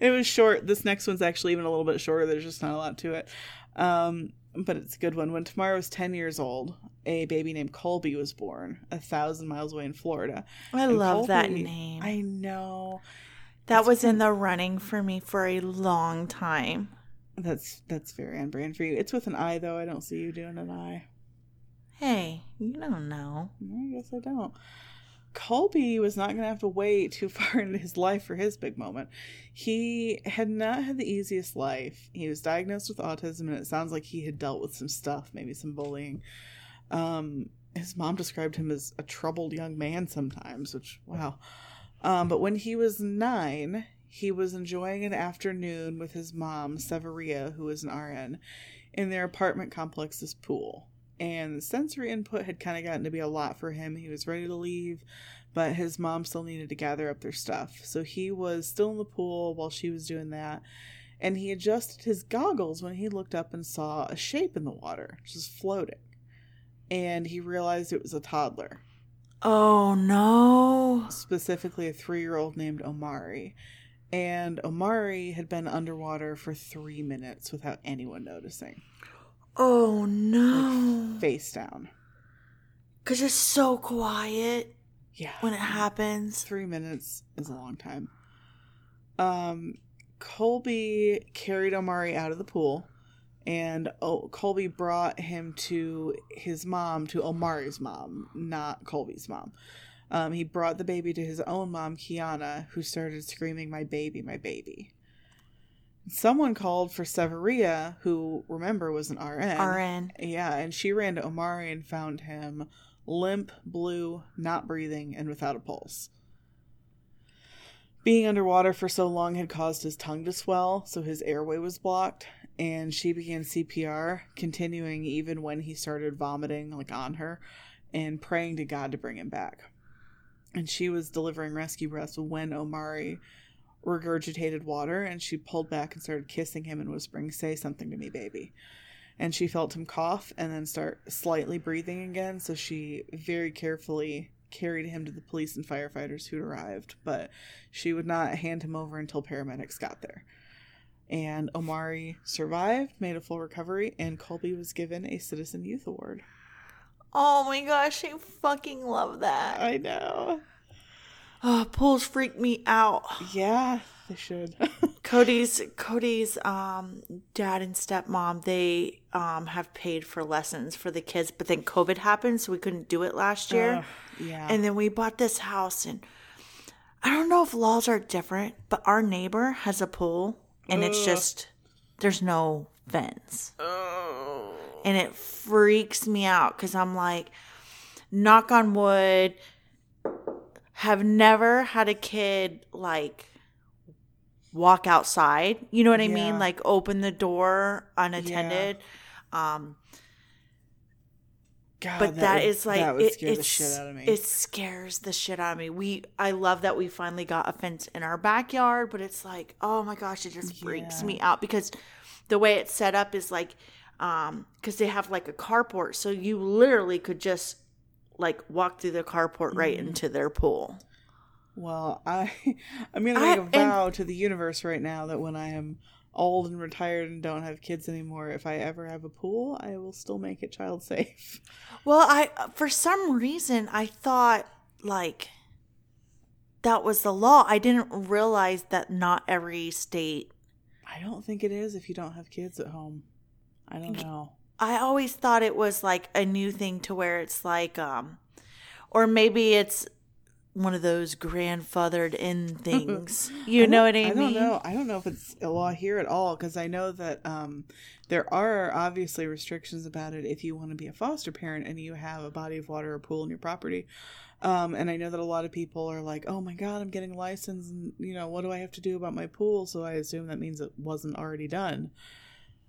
it was short. This next one's actually even a little bit shorter. There's just not a lot to it. Um, but it's a good one. When Tamara was 10 years old, a baby named Colby was born a thousand miles away in Florida.
I
And
love that
Colby-
name.
I know.
That was in the running for me for a long time.
That's that's very on brand for you. It's with an I though. I don't see you doing an I.
Hey, you don't know.
I guess I don't. Colby was not going to have to wait too far into his life for his big moment. He had not had the easiest life. He was diagnosed with autism, and it sounds like he had dealt with some stuff, maybe some bullying. Um, his mom described him as a troubled young man sometimes, which, wow. Um, but when he was nine, he was enjoying an afternoon with his mom, Severia, who was an RN, in their apartment complex's pool. and the sensory input had kind of gotten to be a lot for him. He was ready to leave, but his mom still needed to gather up their stuff. So he was still in the pool while she was doing that, and he adjusted his goggles when he looked up and saw a shape in the water, just floating. And he realized it was a toddler,
Oh no.
specifically a three year old named Omari. And Omari had been underwater for three minutes without anyone noticing,
Oh no.
face down.
Cause it's so quiet
Yeah.
when it happens.
three minutes is a long time. Um, Colby carried Omari out of the pool, and oh, Colby brought him to his mom, to Omari's mom, not Colby's mom. Um, he brought the baby to his own mom, Kiana, who started screaming, "My baby, my baby!" Someone called for Severia, who remember was an RN.
RN.
Yeah, and she ran to Omari and found him limp, blue, not breathing, and without a pulse. Being underwater for so long had caused his tongue to swell, so his airway was blocked, and she began CPR, continuing even when he started vomiting like on her and praying to God to bring him back. And she was delivering rescue breaths when Omari regurgitated water and she pulled back and started kissing him and whispering, Say something to me, baby and she felt him cough and then start slightly breathing again. So she very carefully carried him to the police and firefighters who'd arrived, but she would not hand him over until paramedics got there. And Omari survived, made a full recovery, and Colby was given a Citizen Youth Award.
Oh my gosh, I fucking love that.
I know.
Oh, pools freak me out.
Yeah, they should.
Cody's Cody's um dad and stepmom, they um have paid for lessons for the kids, but then COVID happened, so we couldn't do it last year.
Yeah.
And then we bought this house and I don't know if laws are different, but our neighbor has a pool and it's just there's no fence. And it freaks me out cuz I'm like knock on wood have never had a kid like walk outside. You know what I
Yeah.
mean? Like open the door unattended. Um
God,
but that
would-
is like
that would
it,
scare the shit out of me.
it scares the shit out of me. We I love that we finally got a fence in our backyard, but it's like, oh my gosh, it just freaks
Yeah.
me out because the way it's set up is like um because they have like a carport, so you literally could just like walk through the carport right
Mm-hmm.
into their pool.
Well, I I'm gonna
I-
make a
and-
vow to the universe right now that when I am old and retired and don't have kids anymore, if I ever have a pool, I will still make it child safe.
Well, I for some reason I thought like that was the law. I didn't realize that not every state
I don't think it is if you don't have kids at home. I don't know.
I always thought it was like a new thing to where it's like um or maybe it's one of those grandfathered in things. You know what I,
I
mean?
don't know. I don't know if it's a law here at all because I know that um, there are obviously restrictions about it if you want to be a foster parent and you have a body of water or pool in your property. Um, and I know that a lot of people are like, "Oh my god, I'm getting licensed, and you know, what do I have to do about my pool?" So I assume that means it wasn't already done.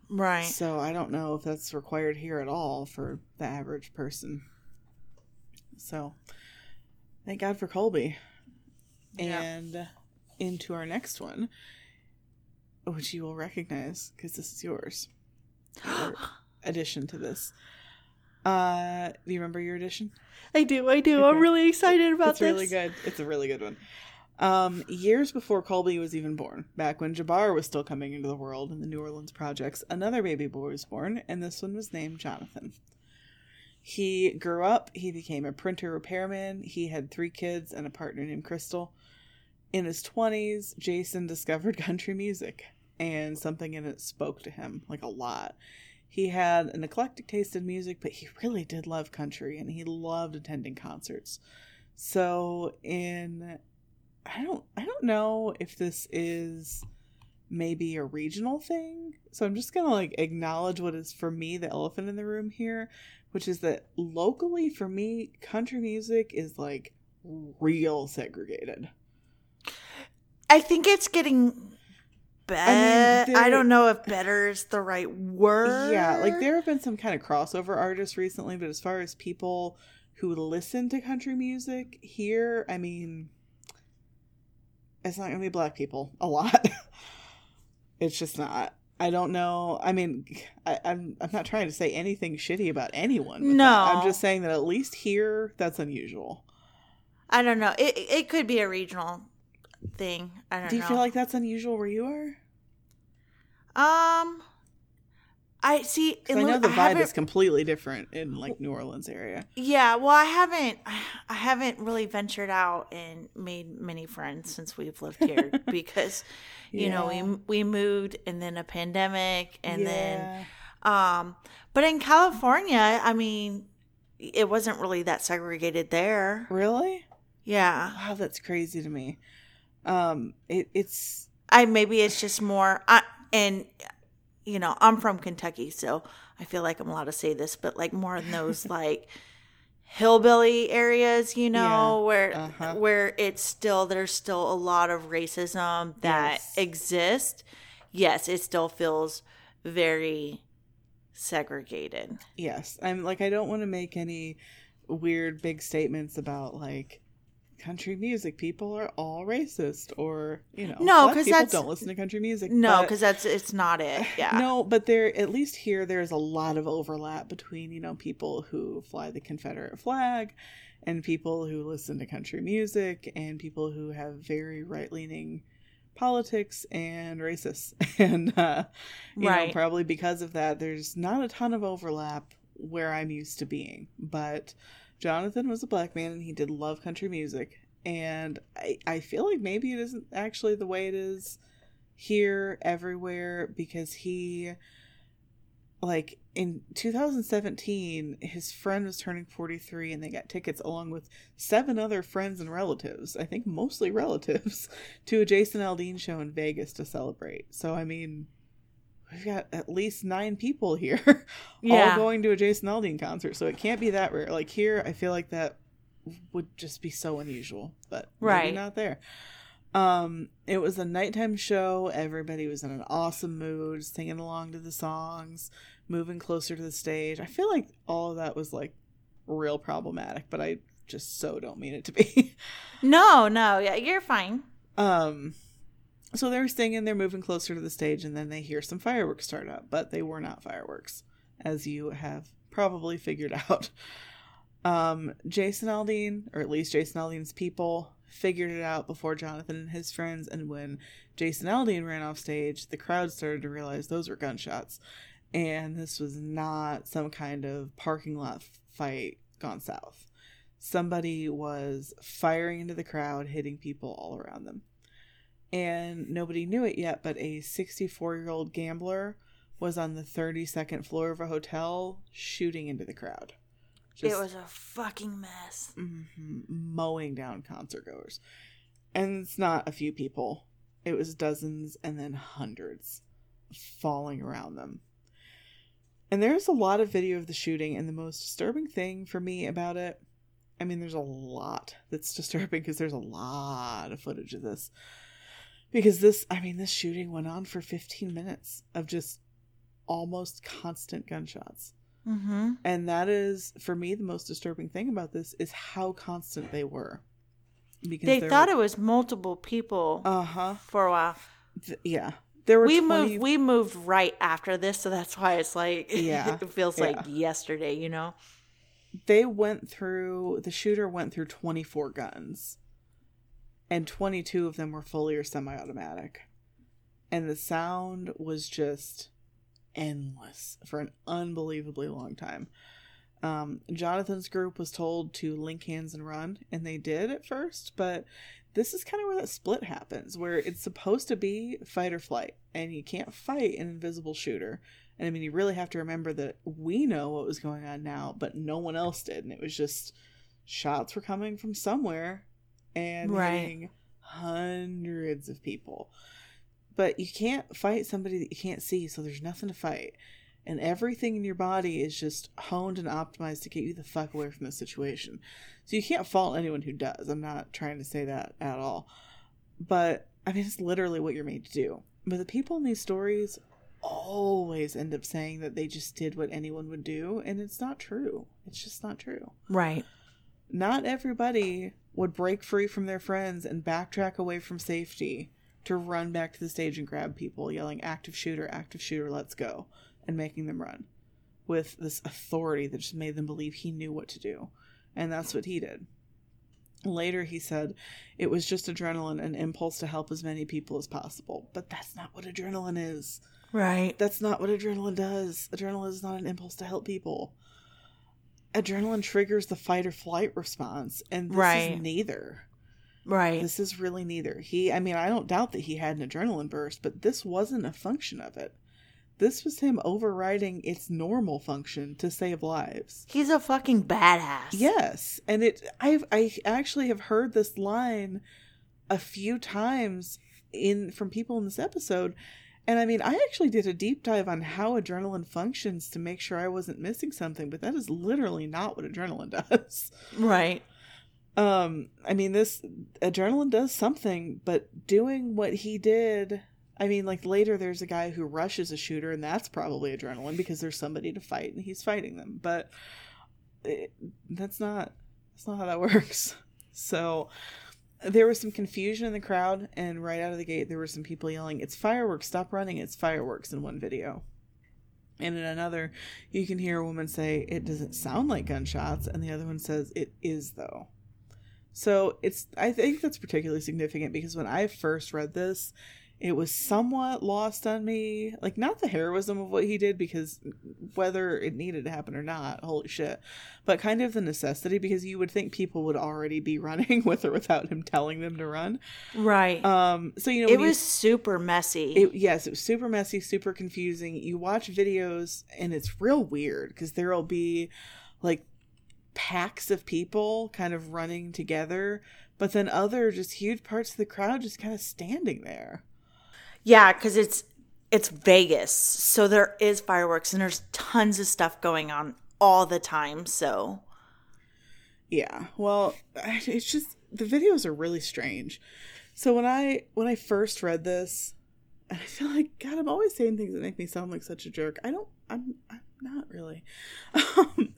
Right.
So I don't know if that's required here at all for the average person. So thank God for Colby.
Yeah.
And into our next one, which you will recognize because this is yours. Your addition to this. Uh, do you remember your addition?
I do, I do. I'm really excited about
it's
this.
really good. It's a really good one. Um, years before Colby was even born, back when Jabbar was still coming into the world in the New Orleans projects, another baby boy was born, and this one was named Jonathan. He grew up, he became a printer repairman, he had three kids and a partner named Crystal. In his 20s, Jason discovered country music, and something in it spoke to him, like a lot. He had an eclectic taste in music, but he really did love country, and he loved attending concerts. So in I don't I don't know if this is maybe a regional thing. So I'm just going to like acknowledge what is for me the elephant in the room here, which is that locally for me country music is like real segregated.
I think it's getting better. I,
there-
don't know if better is the right word.
Yeah, like there have been some kind of crossover artists recently, but as far as people who listen to country music here, I mean, it's not gonna be black people a lot. it's just not. I don't know. I mean, I, I'm I'm not trying to say anything shitty about anyone. with that.
No.
I'm just saying that at least here, that's unusual.
I don't know. It it could be a regional thing. I don't know.
Do you
know.
feel like that's unusual where you are?
um, I see.
I know the
I
vibe is completely different in like New Orleans area.
Yeah, well, I haven't, I haven't really ventured out and made many friends since we've lived here because, you know, we we moved and then a pandemic and then, um, but in California, I mean, it wasn't really that segregated there.
really.
Yeah,
Wow, that's crazy to me. Um, it, it's
I maybe it's just more, I, and you know, I'm from Kentucky, so I feel like I'm allowed to say this, but like more in those like hillbilly areas, you know,
Yeah,
where
uh-huh.
where it's still there's still a lot of racism that
Yes.
exists. Yes, it still feels very segregated.
yes. I'm like I don't want to make any weird big statements about like country music. People are all racist, or you know,
No, because
people
that's-
don't listen to country music.
No, because that's it's not it. Yeah.
No, but there at least here there's a lot of overlap between, you know, people who fly the Confederate flag and people who listen to country music and people who have very right-leaning politics and racists. And uh you know, probably because of that there's not a ton of overlap where I'm used to being. But Jonathan was a black man and he did love country music. And I, I feel like maybe it isn't actually the way it is here everywhere because he like in 2017 his friend was turning 43 and they got tickets along with seven other friends and relatives i think mostly relatives to a jason aldean show in vegas to celebrate so i mean we've got at least nine people here all going to a jason aldean concert so it can't be that rare like here i feel like that would just be so unusual but maybe
Right.
not there um, it was a nighttime show. Everybody was in an awesome mood, singing along to the songs, moving closer to the stage. I feel like all of that was like real problematic, but I just so don't mean it to be.
No, no, yeah, you're fine.
um, so they're singing, they're moving closer to the stage, and then they hear some fireworks start up, but they were not fireworks, as you have probably figured out. Um, Jason Aldean, or at least Jason Aldean's people, figured it out before Jonathan and his friends, and when Jason Aldean ran off stage, the crowd started to realize those were gunshots, and this was not some kind of parking lot fight gone south. Somebody was firing into the crowd, hitting people all around them. And nobody knew it yet, but a 64 year old gambler was on the 32nd floor of a hotel shooting into the crowd.
it was a fucking mess.
mhm, mowing down concert goers. And it's not a few people, it was dozens and then hundreds falling around them. And there's a lot of video of the shooting, and the most disturbing thing for me about it I mean, there's a lot that's disturbing because there's a lot of footage of this. Because this, I mean, this shooting went on for 15 minutes of just almost constant gunshots.
Mm-hmm.
And that is, for me, the most disturbing thing about this is how constant they were. Because
They thought
were-
it was multiple people
Uh huh.
for a while.
Th- yeah. There were
We
20
moved. We moved right after this, so that's why it's like
Yeah,
it feels
yeah.
like yesterday. You know.
they went through the shooter went through 24 guns and 22 of them were fully or semi-automatic and the sound was just endless for an unbelievably long time um, jonathan's group was told to link hands and run and they did at first but this is kind of where that split happens where it's supposed to be fight or flight and you can't fight an invisible shooter and I mean, you really have to remember that we know what was going on now, but no one else did. And it was just shots were coming from somewhere and
Right.
hitting hundreds of people. But you can't fight somebody that you can't see, so there's nothing to fight. And everything in your body is just honed and optimized to get you the fuck away from the situation. So you can't fault anyone who does. I'm not trying to say that at all. But I mean, it's literally what you're made to do. But the people in these stories always end up saying that they just did what anyone would do, and it's not true. It's just not true.
Right.
Not everybody would break free from their friends and backtrack away from safety to run back to the stage and grab people, yelling, active shooter, active shooter, let's go, and making them run with this authority that just made them believe he knew what to do. And that's what he did. Later, he said it was just adrenaline, an impulse to help as many people as possible. But that's not what adrenaline is.
Right.
That's not what adrenaline does. Adrenaline is not an impulse to help people. Adrenaline triggers the fight or flight response, and this
Right.
is neither.
Right.
This is really neither. He, I mean, I don't doubt that he had an adrenaline burst, but this wasn't a function of it. This was him overriding its normal function to save lives.
He's a fucking badass.
Yes, and it. I've I actually have heard this line a few times in from people in this episode, and I mean, I actually did a deep dive on how adrenaline functions to make sure I wasn't missing something, but that is literally not what adrenaline does.
Right.
Um, I mean, this adrenaline does something, but doing what he did. I mean, like later, there's a guy who rushes a shooter, and that's probably adrenaline because there's somebody to fight, and he's fighting them. But it, that's not that's not how that works. So there was some confusion in the crowd, and right out of the gate, there were some people yelling, "It's fireworks! Stop running! It's fireworks!" in one video. And in another, you can hear a woman say, It doesn't sound like gunshots. And the other one says, It is, though. So it's, I think that's particularly significant because when I first read this, it was somewhat lost on me. Like, not the heroism of what he did, because whether it needed to happen or not, holy shit, but kind of the necessity because you would think people would already be running with or without him telling them to run.
Right.
Um, so, you know,
it
when you-
was super messy.
it, yes, it was super messy, super confusing. You watch videos and it's real weird because there'll be like packs of people kind of running together, but then other just huge parts of the crowd just kind of standing there.
Yeah, because it's it's Vegas, so there is fireworks and there's tons of stuff going on all the time. So
Yeah. Well, it's just the videos are really strange. So when I when I first read this, and I feel like God, I'm always saying things that make me sound like such a jerk. I don't. I'm. I'm not really. Um,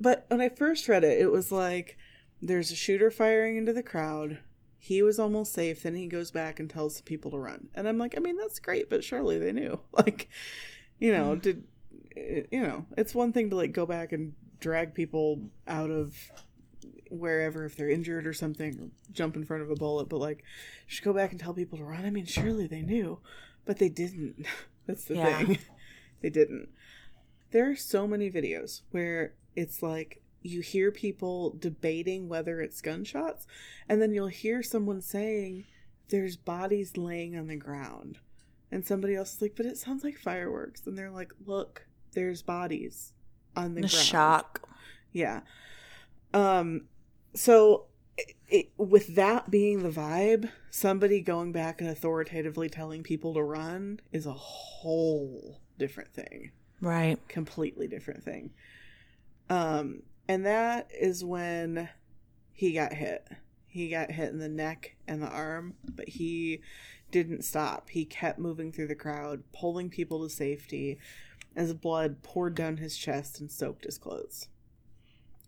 but when I first read it, it was like there's a shooter firing into the crowd. He was almost safe. Then he goes back and tells the people to run. And I'm like, I mean, that's great, but surely they knew. Like, you know, mm. did eh, you know? It's one thing to like go back and drag people out of wherever if they're injured or something, or jump in front of a bullet, but like, just go back and tell people to run. I mean, surely they knew, but they didn't. That's the
Yeah.
thing. they didn't. There are so many videos where it's like you hear people debating whether it's gunshots, and then you'll hear someone saying, There's bodies laying on the ground. And somebody else is like, But it sounds like fireworks. And they're like, Look, there's bodies on the,
the
ground.
shock.
Yeah. Um so it, it, with that being the vibe, somebody going back and authoritatively telling people to run is a whole different thing.
Right.
Completely different thing. Um and that is when he got hit. He got hit in the neck and the arm, but he didn't stop. He kept moving through the crowd, pulling people to safety as blood poured down his chest and soaked his clothes.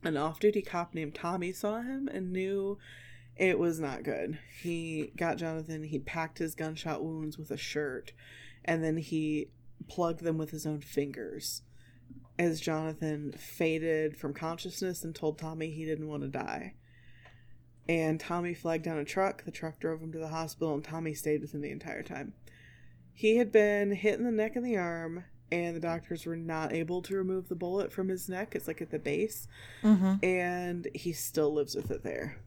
An off duty cop named Tommy saw him and knew it was not good. He got Jonathan, he packed his gunshot wounds with a shirt, and then he plugged them with his own fingers as Jonathan faded from consciousness and told Tommy he didn't want to die. And Tommy flagged down a truck. The truck drove him to the hospital, and Tommy stayed with him the entire time. He had been hit in the neck and the arm, and the doctors were not able to remove the bullet from his neck. It's like at the base,
Mm-hmm.
and he still lives with it there.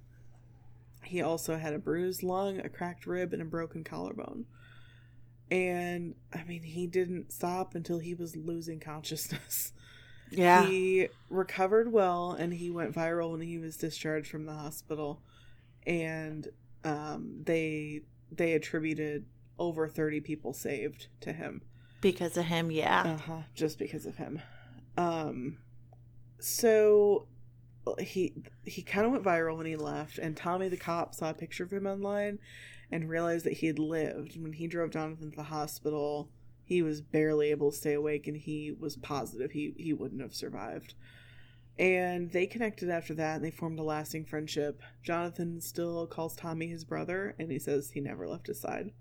He also had a bruised lung, a cracked rib, and a broken collarbone. And I mean, he didn't stop until he was losing consciousness.
Yeah.
He recovered well and he went viral when he was discharged from the hospital. And um, they they attributed over 30 people saved to him.
because of him, yeah.
Uh-huh, just because of him. Um so he he kind of went viral when he left, and Tommy the cop saw a picture of him online and realized that he had lived. When he drove Jonathan to the hospital, he was barely able to stay awake, and he was positive he he wouldn't have survived. And they connected after that, and they formed a lasting friendship. Jonathan still calls Tommy his brother, and he says he never left his side.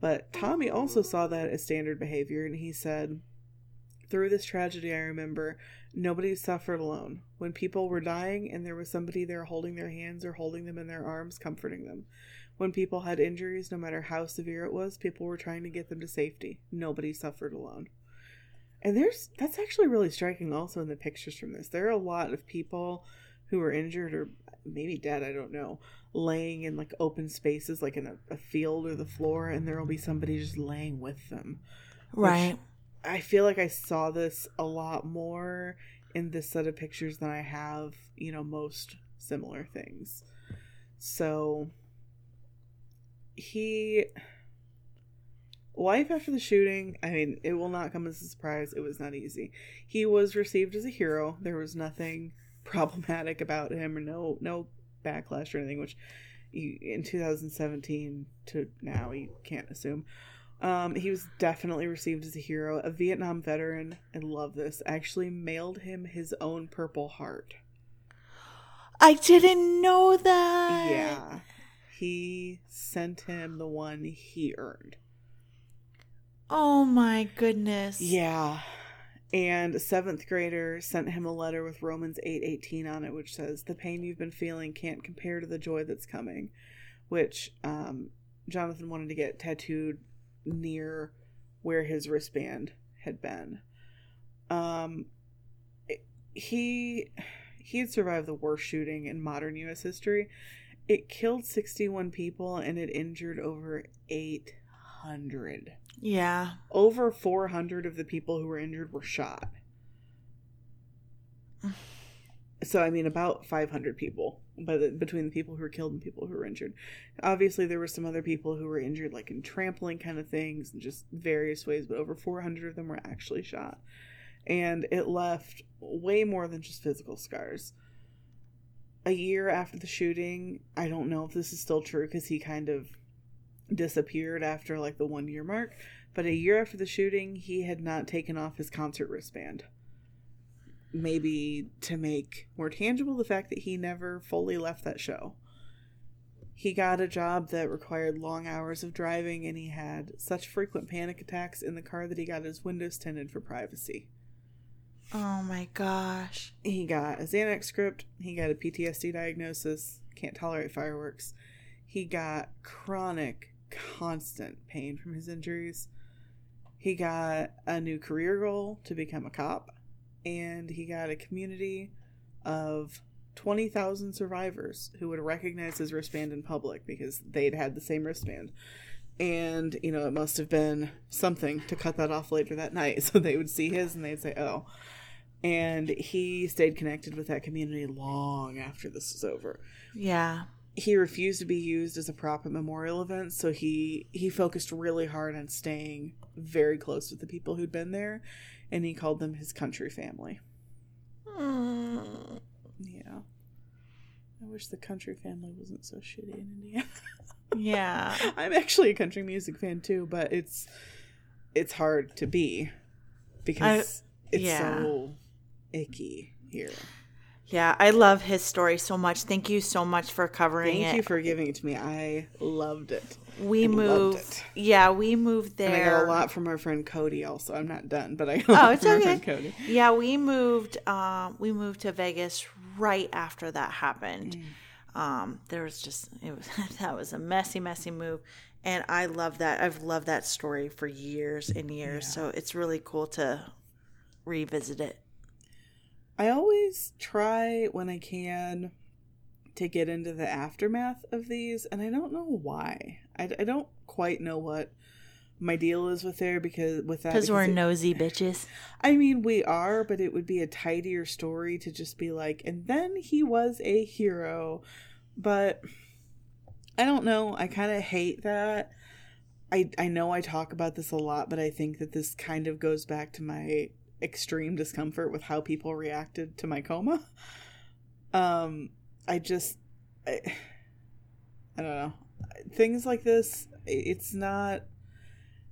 But Tommy also saw that as standard behavior, and he said, Through this tragedy, I remember nobody suffered alone. When people were dying and there was somebody there holding their hands or holding them in their arms, comforting them. When people had injuries, no matter how severe it was, people were trying to get them to safety. Nobody suffered alone. And there's that's actually really striking also in the pictures from this. There are a lot of people who are injured or maybe dead, I don't know, laying in like open spaces like in a, a field or the floor and there will be somebody just laying with them.
Right.
I feel like I saw this a lot more in this set of pictures than I have, you know, most similar things. So he life after the shooting, I mean, it will not come as a surprise. It was not easy. He was received as a hero. There was nothing problematic about him or no no backlash or anything which you, in 2017 to now you can't assume. Um, he was definitely received as a hero. A Vietnam veteran, I love this, actually mailed him his own Purple Heart.
I didn't know that.
Yeah. He sent him the one he earned.
Oh my goodness.
Yeah. And a seventh grader sent him a letter with Romans 8:18 on it, which says, "The pain you've been feeling can't compare to the joy that's coming," which um, Jonathan wanted to get tattooed near where his wristband had been. Um, it- he he had survived the worst shooting in modern U.S. history. It killed 61 people and it injured over 800
Yeah.
over 400 of the people who were injured were shot. So, I mean, about 500 people the, between the people who were killed and people who were injured. Obviously, there were some other people who were injured, like in trampling kind of things and just various ways, but over 400 of them were actually shot. And it left way more than just physical scars. A year after the shooting, I don't know if this is still true because he kind of disappeared after like the one year mark, but a year after the shooting, he had not taken off his concert wristband. Maybe to make more tangible the fact that he never fully left that show. He got a job that required long hours of driving, and he had such frequent panic attacks in the car that he got his windows tinted for privacy.
Oh my gosh.
He got a Xanax script, he got a PTSD diagnosis, can't tolerate fireworks. He got chronic, constant pain from his injuries. He got a new career goal to become a cop, and he got a community of 20,000 survivors who would recognize his wristband in public because they'd had the same wristband. And, you know, it must have been something to cut that off later that night. So they would see his and they'd say, oh. And he stayed connected with that community long after this was over
Yeah.
he refused to be used as a prop at memorial events so he he focused really hard on staying very close with the people who'd been there and he called them his country family
Mm.
yeah i wish the country family wasn't so shitty in indiana
Yeah.
i'm actually a country music fan too but it's it's hard to be because it's
yeah.
so icky here
Yeah. I love his story so much. Thank you so much for covering
thank
it.
you for giving it to me i loved it
we
I
moved.
it.
Yeah, we moved
And I
there.
got a lot from our friend Cody. Also, I'm not done, but I got a
Oh,
lot
it's
from our
okay.
friend Cody.
Yeah, we moved. Um, we moved to Vegas right after that happened.
Mm.
Um, there was just it was that was a messy, messy move, and I love that. I've loved that story for years and years. So it's really cool to revisit it.
I always try when I can to get into the aftermath of these, and I don't know why. I, I don't quite know what my deal is with there because with that
Because we're
it-
nosy bitches.
I mean, we are, but it would be a tidier story to just be like, and then he was a hero. But I don't know. I kind of hate that. I I know I talk about this a lot, but I think that this kind of goes back to my extreme discomfort with how people reacted to my coma. Um, I just, I, I don't know. Things like this, it's not.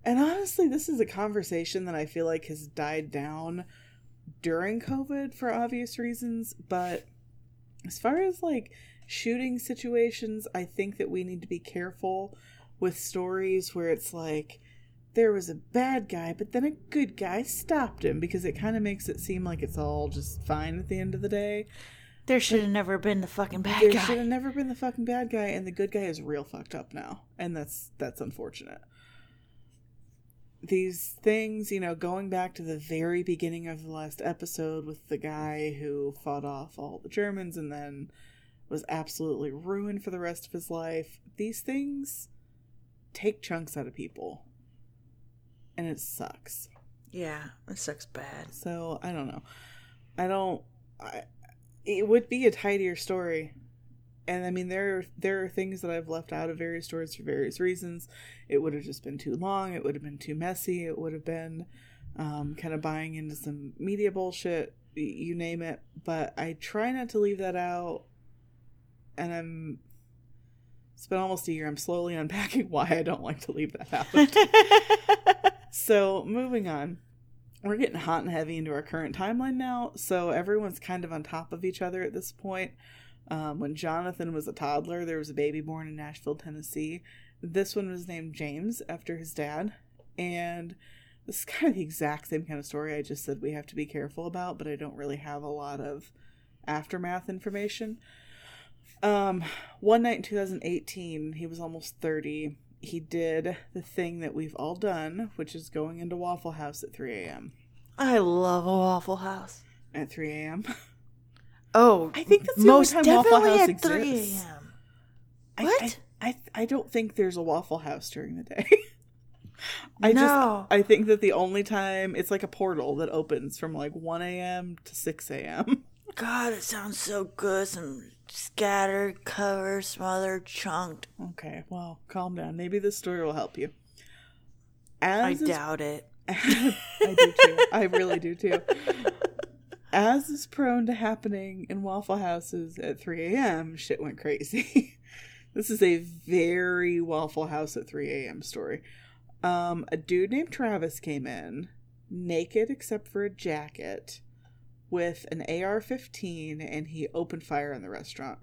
And honestly, this is a conversation that I feel like has died down during COVID for obvious reasons. But as far as like shooting situations, I think that we need to be careful with stories where it's like there was a bad guy, but then a good guy stopped him because it kind of makes it seem like it's all just fine at the end of the day.
There should have never been the fucking bad
There
guy.
There should have never been the fucking bad guy, and the good guy is real fucked up now, and that's that's unfortunate. These things, you know, going back to the very beginning of the last episode with the guy who fought off all the Germans and then was absolutely ruined for the rest of his life. These things take chunks out of people, and it sucks.
Yeah, it sucks bad.
So I don't know. I don't. I, it would be a tidier story, and I mean there there are things that I've left out of various stories for various reasons. It would have just been too long. It would have been too messy. It would have been um, kind of buying into some media bullshit. You name it. But I try not to leave that out, and I'm. It's been almost a year. I'm slowly unpacking why I don't like to leave that out. So, moving on. We're getting hot and heavy into our current timeline now, so everyone's kind of on top of each other at this point. Um, when Jonathan was a toddler, there was a baby born in Nashville, Tennessee. This one was named James after his dad. And this is kind of the exact same kind of story I just said we have to be careful about, but I don't really have a lot of aftermath information. Um, one night in 2018, he was almost 30 he did the thing that we've all done, which is going into Waffle House at 3 a.m.
I love a Waffle House.
At 3 a.m.
Oh,
I think that's the
most
only time Waffle House
at 3
exists.
a.m.
I-
What?
I, I, I don't think there's a Waffle House during the day. I
No.
just I think that the only time it's like a portal that opens from like 1 a.m. to 6 a.m.
God, it sounds so good. Some scattered, covered, smothered, chunked.
Okay, well, calm down. Maybe this story will help you.
I
As is
doubt it.
I do too. I really do too. As is prone to happening in Waffle Houses at 3 a.m., shit went crazy. this is a very Waffle House at 3 a.m. story. Um, a dude named Travis came in, naked except for a jacket, with an AR 15, and he opened fire in the restaurant.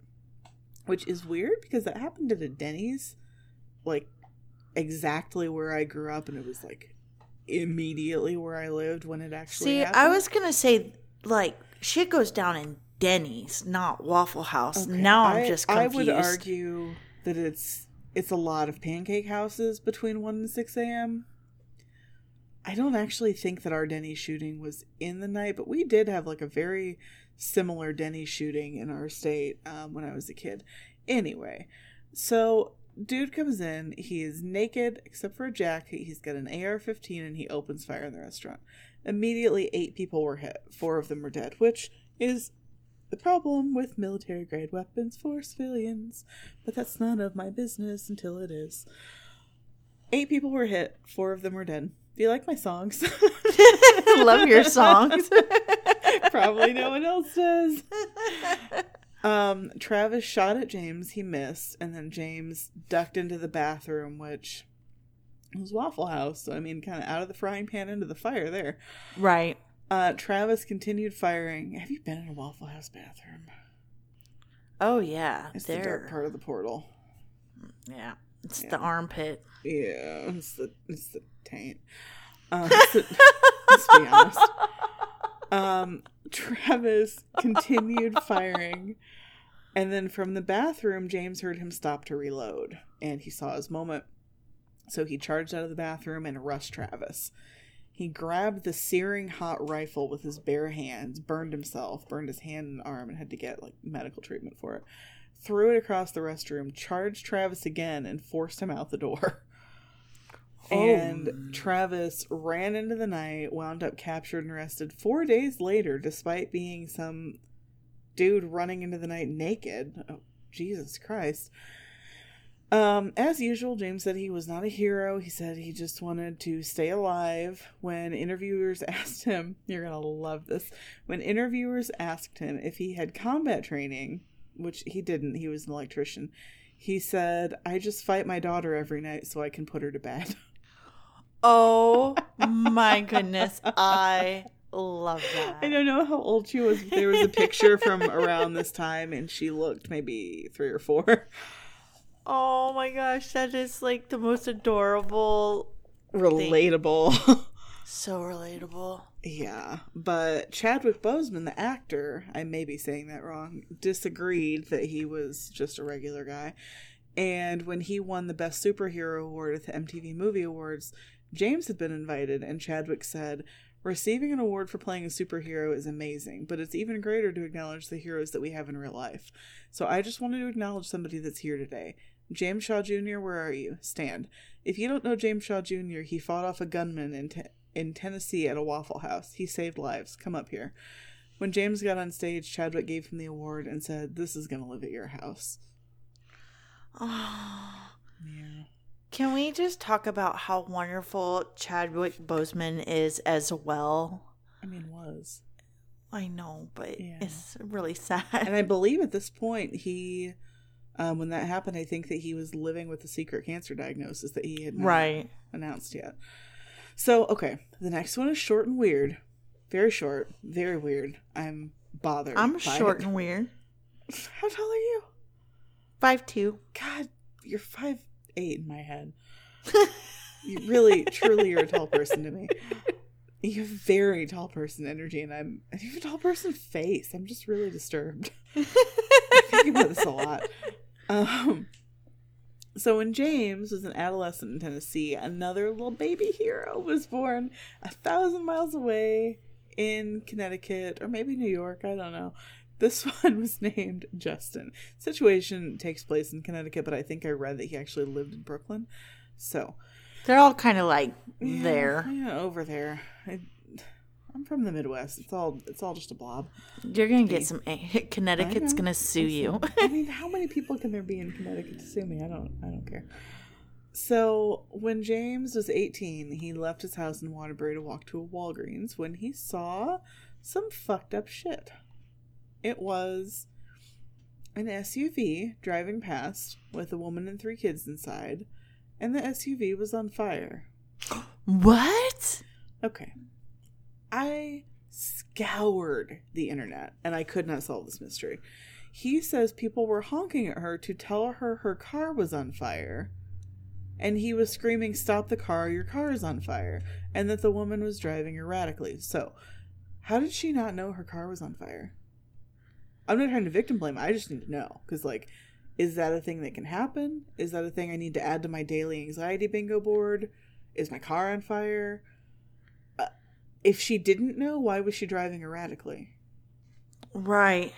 Which is weird because that happened at a Denny's, like exactly where I grew up, and it was like immediately where I lived when it actually
See,
happened.
I was gonna say like shit goes down in Denny's, not Waffle House.
Okay,
Now I'm
I-
just
I
confused.
would argue that it's it's a lot of pancake houses between one and six a.m. I don't actually think that our Denny shooting was in the night, but we did have like a very similar Denny shooting in our state um, when I was a kid. Anyway, so dude comes in. He is naked except for a jacket. He's got an AR-15 and he opens fire in the restaurant. Immediately, eight people were hit. Four of them were dead, which is the problem with military grade weapons for civilians. But that's none of my business until it is. Eight people were hit. Four of them were dead. Do you like my songs?
love your songs.
Probably no one else does. Um, Travis shot at James. He missed, and then James ducked into the bathroom, which was Waffle House. So I mean, kind of out of the frying pan into the fire there.
right.
Uh, Travis continued firing. Have you been in a Waffle House bathroom?
Oh yeah,
It's the dark part of the portal.
Yeah, it's
Yeah.
the armpit.
Yeah, it's the it's the taint. It's the- let's be honest. Um, Travis continued firing, and then from the bathroom, James heard him stop to reload, and he saw his moment. So he charged out of the bathroom and rushed Travis. He grabbed the searing hot rifle with his bare hands, burned himself, burned his hand and arm, and had to get like medical treatment for it. Threw it across the restroom, charged Travis again, and forced him out the door. And Travis ran into the night, wound up captured and arrested four days later, despite being some dude running into the night naked. Oh, Jesus Christ. Um, as usual, James said he was not a hero. He said he just wanted to stay alive. When interviewers asked him, you're going to love this. When interviewers asked him if he had combat training, which he didn't, he was an electrician, he said, I just fight my daughter every night so I can put her to bed.
Oh my goodness. I love that.
I don't know how old she was. There was a picture from around this time, and she looked maybe three or four.
Oh my gosh, that is like the most adorable.
Relatable.
So relatable.
yeah, but Chadwick Boseman, the actor, I may be saying that wrong, disagreed that he was just a regular guy. And when he won the Best Superhero Award at the MTV Movie Awards, James had been invited, and Chadwick said, Receiving an award for playing a superhero is amazing, but it's even greater to acknowledge the heroes that we have in real life. So I just wanted to acknowledge somebody that's here today. James Shaw Jr., where are you? Stand. If you don't know James Shaw Jr., he fought off a gunman in, te- in Tennessee at a Waffle House. He saved lives. Come up here. When James got on stage, Chadwick gave him the award and said, This is going to live at your house.
Oh.
Yeah.
Can we just talk about how wonderful Chadwick Boseman is as well?
I mean, was.
I know, but
Yeah.
it's really sad.
And I believe at this point, he, um, when that happened, I think that he was living with a secret cancer diagnosis that he had not
right.
announced yet. So, okay, the next one is short and weird. Very short, very weird. I'm bothered.
I'm short
it.
and weird.
How tall are you?
Five two.
God, you're five eight in my head. you really, truly, you're a tall person to me. You have very tall person energy, and I'm you have a tall person face. I'm just really disturbed. I think about this a lot. Um, so when James was an adolescent in Tennessee, another little baby hero was born a thousand miles away in Connecticut or maybe New York. I don't know. This one was named Justin. Situation takes place in Connecticut, but I think I read that he actually lived in Brooklyn. So
They're all kind of like
yeah,
there.
yeah, over there. I, I'm from the Midwest. It's all it's all just a blob.
You're gonna get some.
Eh, Connecticut's
gonna sue you.
I mean, how many people can there be in Connecticut to sue me? I don't I don't care. So when James was 18, he left his house in Waterbury to walk to a Walgreens when he saw some fucked up shit. It was an SUV driving past with a woman and three kids inside, and the SUV was on fire.
what?
Okay. I scoured the internet and I could not solve this mystery. He says people were honking at her to tell her her car was on fire. And he was screaming, Stop the car, your car is on fire. And that the woman was driving erratically. So, how did she not know her car was on fire? I'm not trying to victim blame. I just need to know. Because, like, is that a thing that can happen? Is that a thing I need to add to my daily anxiety bingo board? Is my car on fire? Uh, if she didn't know, why was she driving erratically?
Right.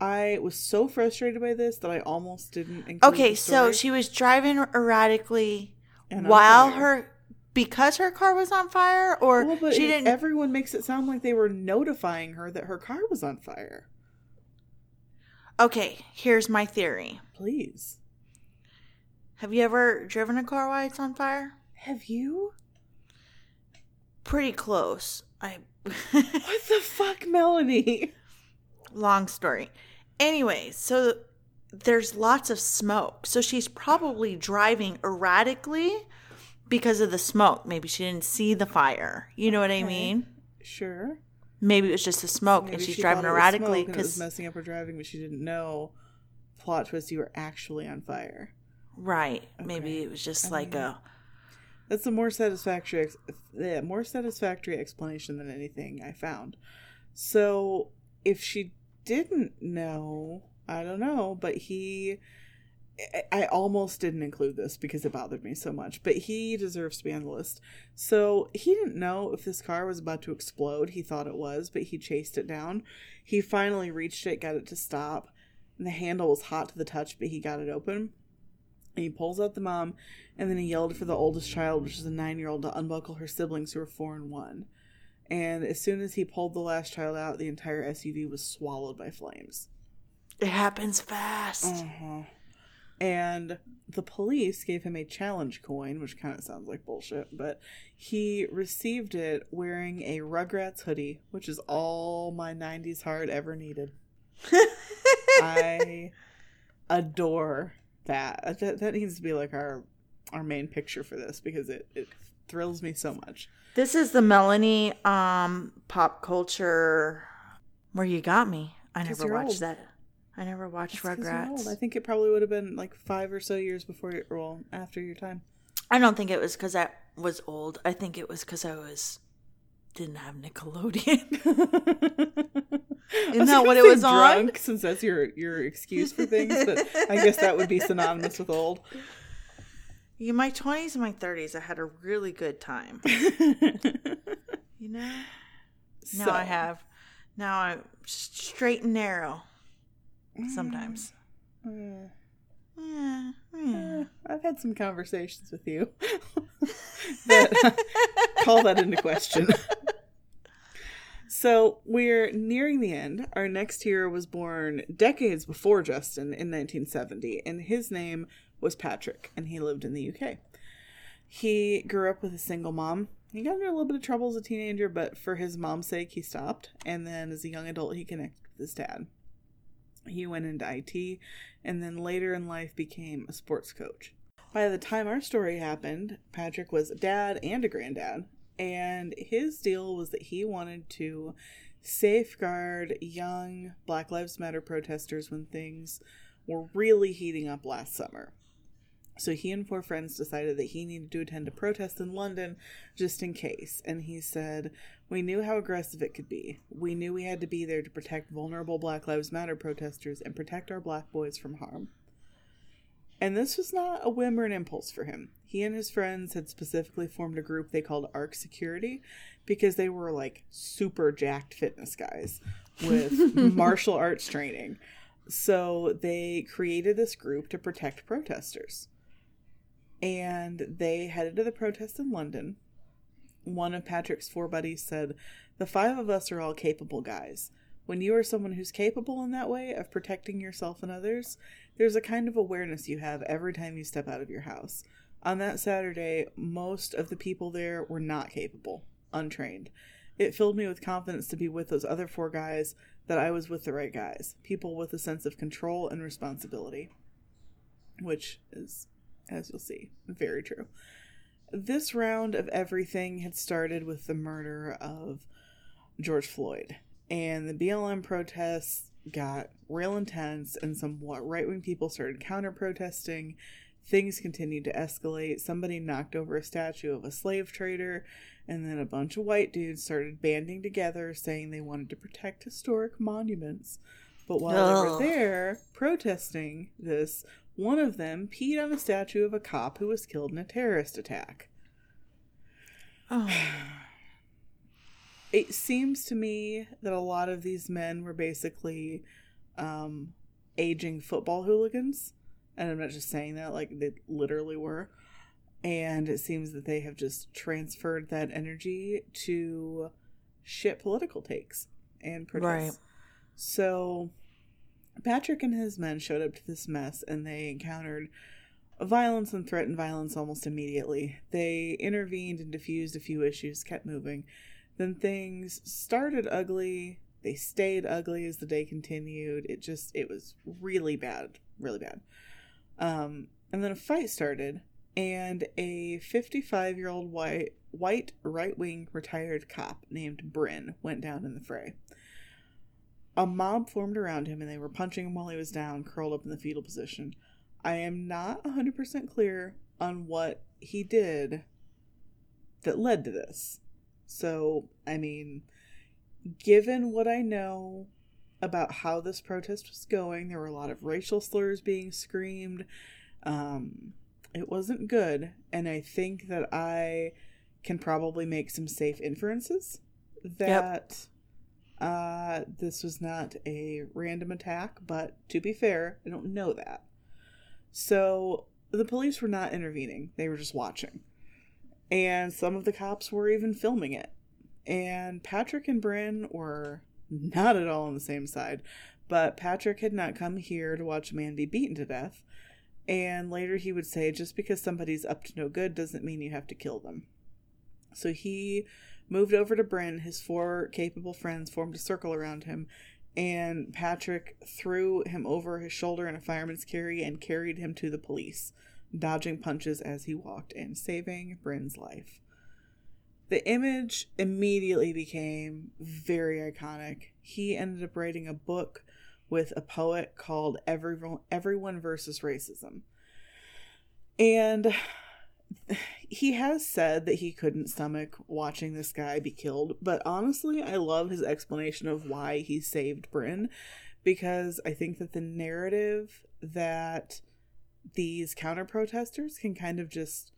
I was so frustrated by this that I almost didn't.
Okay, so she was driving erratically
And
while her because her car was on fire, or
Well, but
she didn't.
Everyone makes it sound like they were notifying her that her car was on fire.
Okay, here's my theory.
Please,
Have you ever driven a car while it's on fire?
have you?
Pretty close. I.
What the fuck, Melanie?
Long story. Anyway, so there's lots of smoke. So she's probably driving erratically because of the smoke. Maybe she didn't see the fire. You know what I mean?
Sure.
Maybe it was just the smoke
Maybe
and she's
she
driving
thought it was
erratically
smoke and was
because
messing up her driving, but she didn't know. Plot twist: you were actually on fire.
right. Maybe it was just
I
like
mean,
a
That's a more satisfactory, ex- yeah, more satisfactory explanation than anything I found. So if she didn't know, I don't know, but he, I- almost didn't include this because it bothered me so much, but he deserves to be on the list. So he didn't know if this car was about to explode. He thought it was, but he chased it down. He finally reached it, got it to stop, and the handle was hot to the touch, but he got it open. And he pulls out the mom, and then he yelled for the oldest child, which is a nine year old, to unbuckle her siblings who were four and one. And as soon as he pulled the last child out, the entire SUV was swallowed by flames.
it happens fast.
Uh-huh. And the police gave him a challenge coin, which kind of sounds like bullshit, but he received it wearing a Rugrats hoodie, which is all my 90s heart ever needed. I adore that. that. That needs to be like our our main picture for this because it, it thrills me so much.
This is the Melanie um pop culture where you got me. I never watched
old.
that. I never watched
'cause.
Rugrats.
I think it probably would have been like five or so years before, your, well, after your time.
I don't think it was because I was old. I think it was because I was didn't have Nickelodeon.
Isn't
that what it was on?
Since that's your your excuse for things, but I guess that would be synonymous with old.
In my twenties and my thirties, I had a really good time. You know. Now
So,
I have. Now I'm straight and narrow. Sometimes.
uh,
Yeah, yeah.
uh, I've had some conversations with you that call that into question. So we're nearing the end. Our next hero was born decades before Justin in 1970, and his name was Patrick, and he lived in the UK. He grew up with a single mom. He got into a little bit of trouble as a teenager, but for his mom's sake, he stopped. And then as a young adult, he connected with his dad. He went into IT and then later in life became a sports coach. By the time our story happened, Patrick was a dad and a granddad, and his deal was that he wanted to safeguard young Black Lives Matter protesters when things were really heating up last summer. So he and four friends decided that he needed to attend a protest in London just in case. And he said, We knew how aggressive it could be. We knew we had to be there to protect vulnerable Black Lives Matter protesters and protect our black boys from harm. And this was not a whim or an impulse for him. He and his friends had specifically formed a group they called Arc Security because they were like super jacked fitness guys with martial arts training. So they created this group to protect protesters. And they headed to the protest in London. One of Patrick's four buddies said, The five of us are all capable guys. When you are someone who's capable in that way of protecting yourself and others, there's a kind of awareness you have every time you step out of your house. On that Saturday, most of the people there were not capable, untrained. It filled me with confidence to be with those other four guys that I was with the right guys, people with a sense of control and responsibility. Which is, as you'll see, very true. This round of everything had started with the murder of George Floyd, and the BLM protests got real intense, and some right wing people started counter protesting. Things continued to escalate. Somebody knocked over a statue of a slave trader, and then a bunch of white dudes started banding together saying they wanted to protect historic monuments. But while they were there protesting this, one of them peed on a statue of a cop who was killed in a terrorist attack.
Oh.
It seems to me that a lot of these men were basically um, aging football hooligans. And I'm not just saying that, like, they literally were. And it seems that they have just transferred that energy to shit political takes and protests.
Right.
So Patrick and his men showed up to this mess and they encountered violence and threatened violence almost immediately. They intervened and diffused a few issues, kept moving. Then things started ugly. They stayed ugly as the day continued. It just, it was really bad, really bad. Um, and then a fight started, and a 55 year old white, white right wing retired cop named Bryn went down in the fray. A mob formed around him and they were punching him while he was down, curled up in the fetal position. I am not 100% clear on what he did that led to this. So, I mean, given what I know about how this protest was going, there were a lot of racial slurs being screamed. Um, it wasn't good, and I think that I can probably make some safe inferences that uh, this was not a random attack, but to be fair, I don't know that. So the police were not intervening, they were just watching. And some of the cops were even filming it. And Patrick and Bryn were not at all on the same side. But Patrick had not come here to watch a man be beaten to death. And later he would say, just because somebody's up to no good doesn't mean you have to kill them. So he moved over to Bryn. His four capable friends formed a circle around him, and Patrick threw him over his shoulder in a fireman's carry and carried him to the police, dodging punches as he walked and saving Bryn's life. The image immediately became very iconic. He ended up writing a book with a poet called Everyone, Everyone versus Racism. And he has said that he couldn't stomach watching this guy be killed, but honestly, I love his explanation of why he saved Bryn because I think that the narrative that these counter protesters can kind of just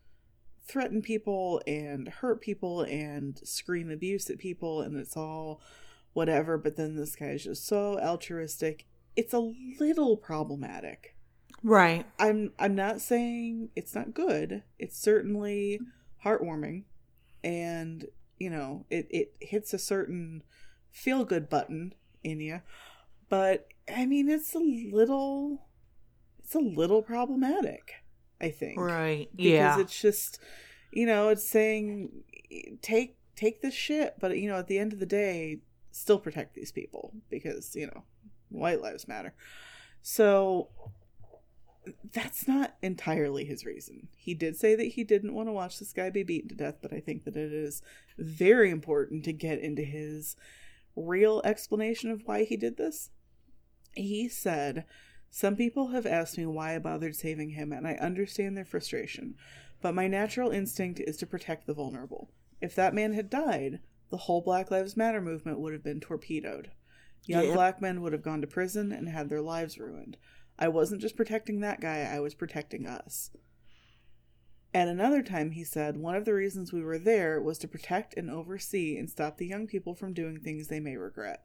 threaten people and hurt people and scream abuse at people and it's all whatever but then this guy is just so altruistic. It's a little problematic
Right.
i'm i'm not saying it's not good it's certainly heartwarming and you know it it hits a certain feel good button in you but i mean it's a little it's a little problematic i think
Right. Yeah.
Because
yeah.
it's just you know it's saying take take this shit but you know at the end of the day still protect these people because you know white lives matter so that's not entirely his reason he did say that he didn't want to watch this guy be beaten to death but i think that it is very important to get into his real explanation of why he did this he said some people have asked me why I bothered saving him, and I understand their frustration, but my natural instinct is to protect the vulnerable. If that man had died, the whole Black Lives Matter movement would have been torpedoed. Young
Yep.
black men would have gone to prison and had their lives ruined. I wasn't just protecting that guy, I was protecting us. At another time, he said, one of the reasons we were there was to protect and oversee and stop the young people from doing things they may regret.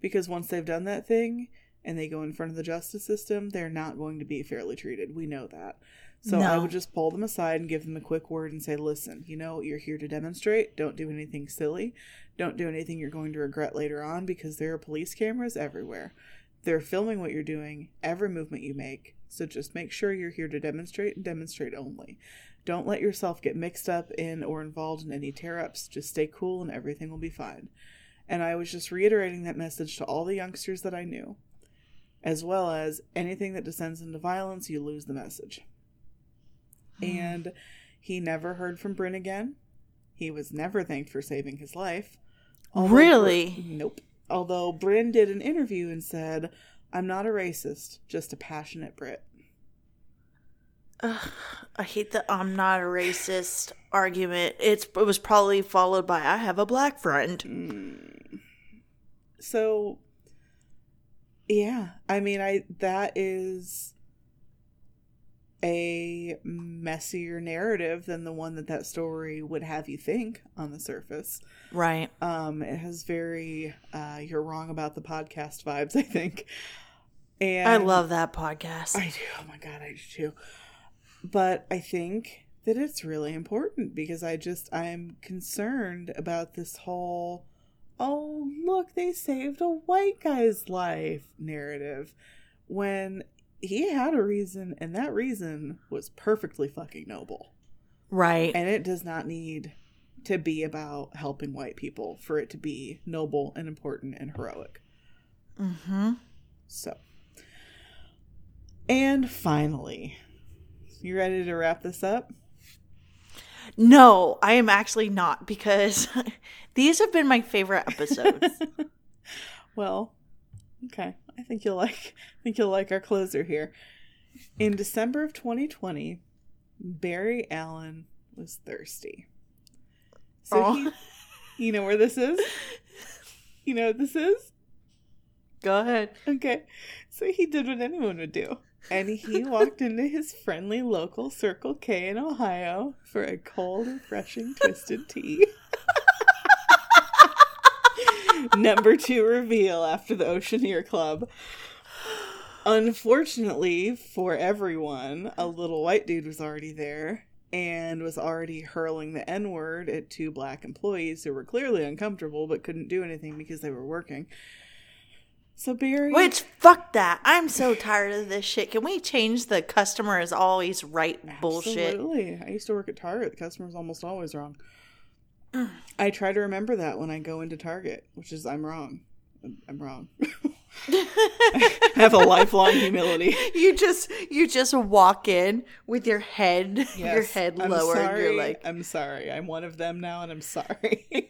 Because once they've done that thing and they go in front of the justice system, they're not going to be fairly treated. We know that. So I would just pull them aside and give them a quick word and say, listen, you know, you're here to demonstrate. Don't do anything silly. Don't do anything you're going to regret later on because there are police cameras everywhere. They're filming what you're doing, every movement you make. So just make sure you're here to demonstrate and demonstrate only. Don't let yourself get mixed up in or involved in any tear ups. Just stay cool and everything will be fine. And I was just reiterating that message to all the youngsters that I knew. As well as anything that descends into violence, you lose the message. Hmm. And he never heard from Bryn again. He was never thanked for saving his life. Although
Really?
Nope. Although Bryn did an interview and said, I'm not a racist, just a passionate Brit.
Ugh, I hate the I'm not a racist argument. It's it was probably followed by I have a black friend. Mm.
So yeah, I mean I that is a messier narrative than the one that that story would have you think on the surface.
Right.
Um it has very uh you're wrong about the podcast vibes, I think. And
I love that podcast.
I do. Oh my god, I do too. But I think that it's really important because I just I'm concerned about this whole oh look they saved a white guy's life narrative when he had a reason and that reason was perfectly fucking noble.
right.
And it does not need to be about helping white people for it to be noble and important and heroic.
mm-hmm.
So, and finally, you ready to wrap this up?
No, I am actually not because these have been my favorite episodes.
Well, okay. I think you'll like. I think you'll like our closer here. In December of 2020, Barry Allen was thirsty. So he, you know where this is. You know what this is?
Go ahead.
Okay. So he did what anyone would do. And he walked into his friendly local Circle K in Ohio for a cold, refreshing twisted tea. Number two reveal after the Oceaneer Club. Unfortunately for everyone, a little white dude was already there and was already hurling the N word at two black employees who were clearly uncomfortable but couldn't do anything because they were working. So Barry,
Which fuck that. I'm so tired of this shit. Can we change the customer is always right bullshit?
Absolutely. I used to work at Target. The customer customer's almost always wrong. I try to remember that when I go into Target, which is I'm wrong. I'm, wrong. I have a lifelong humility.
You just you just walk in with your head your head
I'm
lowered.
sorry.
You're like
I'm sorry. I'm one of them now, and I'm sorry.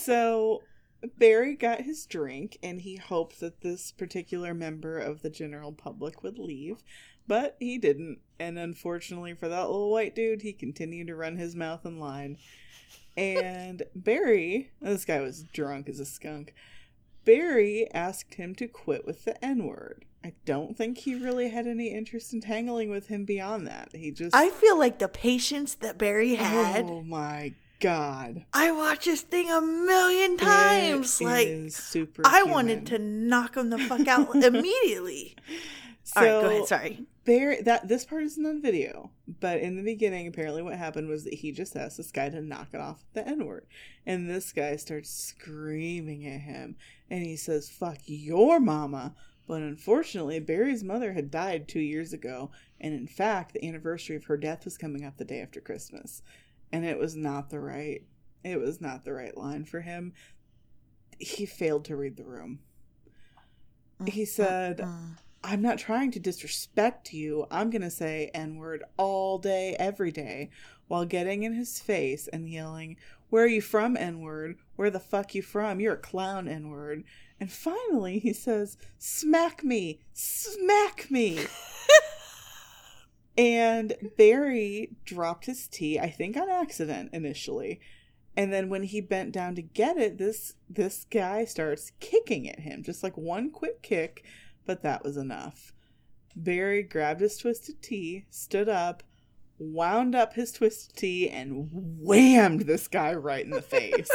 so Barry got his drink, and he hoped that this particular member of the general public would leave, but he didn't. And unfortunately for that little white dude, he continued to run his mouth in line. And Barry, this guy was drunk as a skunk. Barry asked him to quit with the N word. I don't think he really had any interest in tangling with him beyond that. He just.
I feel like the patience that Barry had.
Oh my god.
I watched this thing a million times.
It
like
is super.
I wanted to knock him the fuck out immediately.
So,
All right, go ahead. Sorry.
Barry, that this part isn't on video, but in the beginning, apparently, what happened was that he just asked this guy to knock it off the N word, and this guy starts screaming at him, and he says, "Fuck your mama." But unfortunately, Barry's mother had died two years ago, and in fact, the anniversary of her death was coming up the day after Christmas, and it was not the right, it was not the right line for him. He failed to read the room. He said,
Mm.
I'm not trying to disrespect you. I'm going to say N word all day, every day, while getting in his face and yelling, Where are you from, N word? Where the fuck you from? You're a clown, N word. And finally, he says, Smack me! Smack me! and Barry dropped his tea, I think on accident initially. And then when he bent down to get it, this this guy starts kicking at him, just like one quick kick, but that was enough. Barry grabbed his twisted tea, stood up, wound up his twisted tea, and whammed this guy right in the face.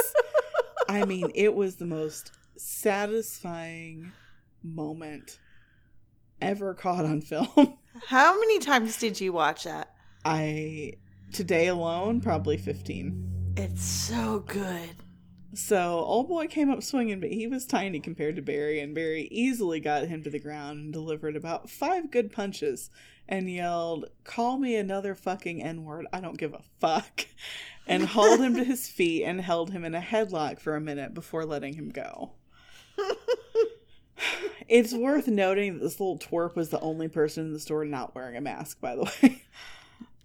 I mean, it was the most satisfying moment ever caught on film.
How many times did you watch that?
I today alone probably 15.
It's so good.
So old boy came up swinging, but he was tiny compared to Barry, and Barry easily got him to the ground and delivered about five good punches and yelled, "Call me another fucking n word. I don't give a fuck," and hauled him to his feet and held him in a headlock for a minute before letting him go. It's worth noting that this little twerp was the only person in the store not wearing a mask, by the way.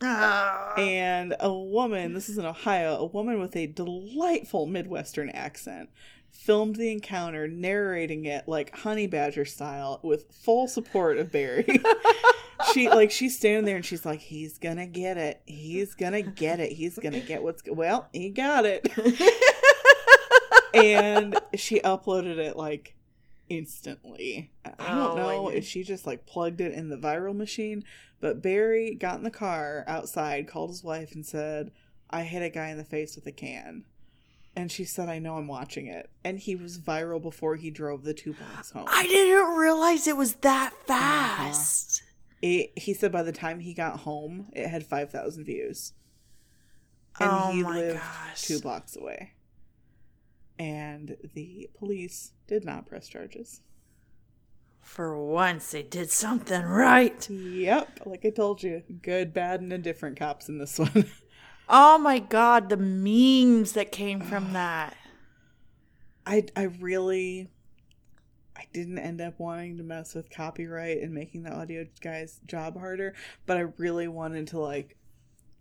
Ah.
and a woman, this is in Ohio, a woman with a delightful Midwestern accent filmed the encounter, narrating it like Honey Badger style with full support of Barry. she like she's standing there and she's like, "He's gonna get it. He's gonna get it. He's gonna get what's well. He got it." and she uploaded it like instantly. I
Oh,
don't
my
know if she just like plugged it in the viral machine, but Barry got in the car outside, called his wife, and said, I hit a guy in the face with a can. And she said, I know I'm watching it. And he was viral before he drove the two blocks home.
I didn't realize it was that
Uh-huh.
fast.
It, he said by the time he got home, it had 5,000 views. And
Oh
he
my
lived
gosh.
two blocks away. And the police did not press charges.
For once, they did something right.
Yep, like I told you, good, bad, and indifferent cops in this one.
Oh my god, the memes that came from that.
I I really I didn't end up wanting to mess with copyright and making the audio guy's job harder, but I really wanted to like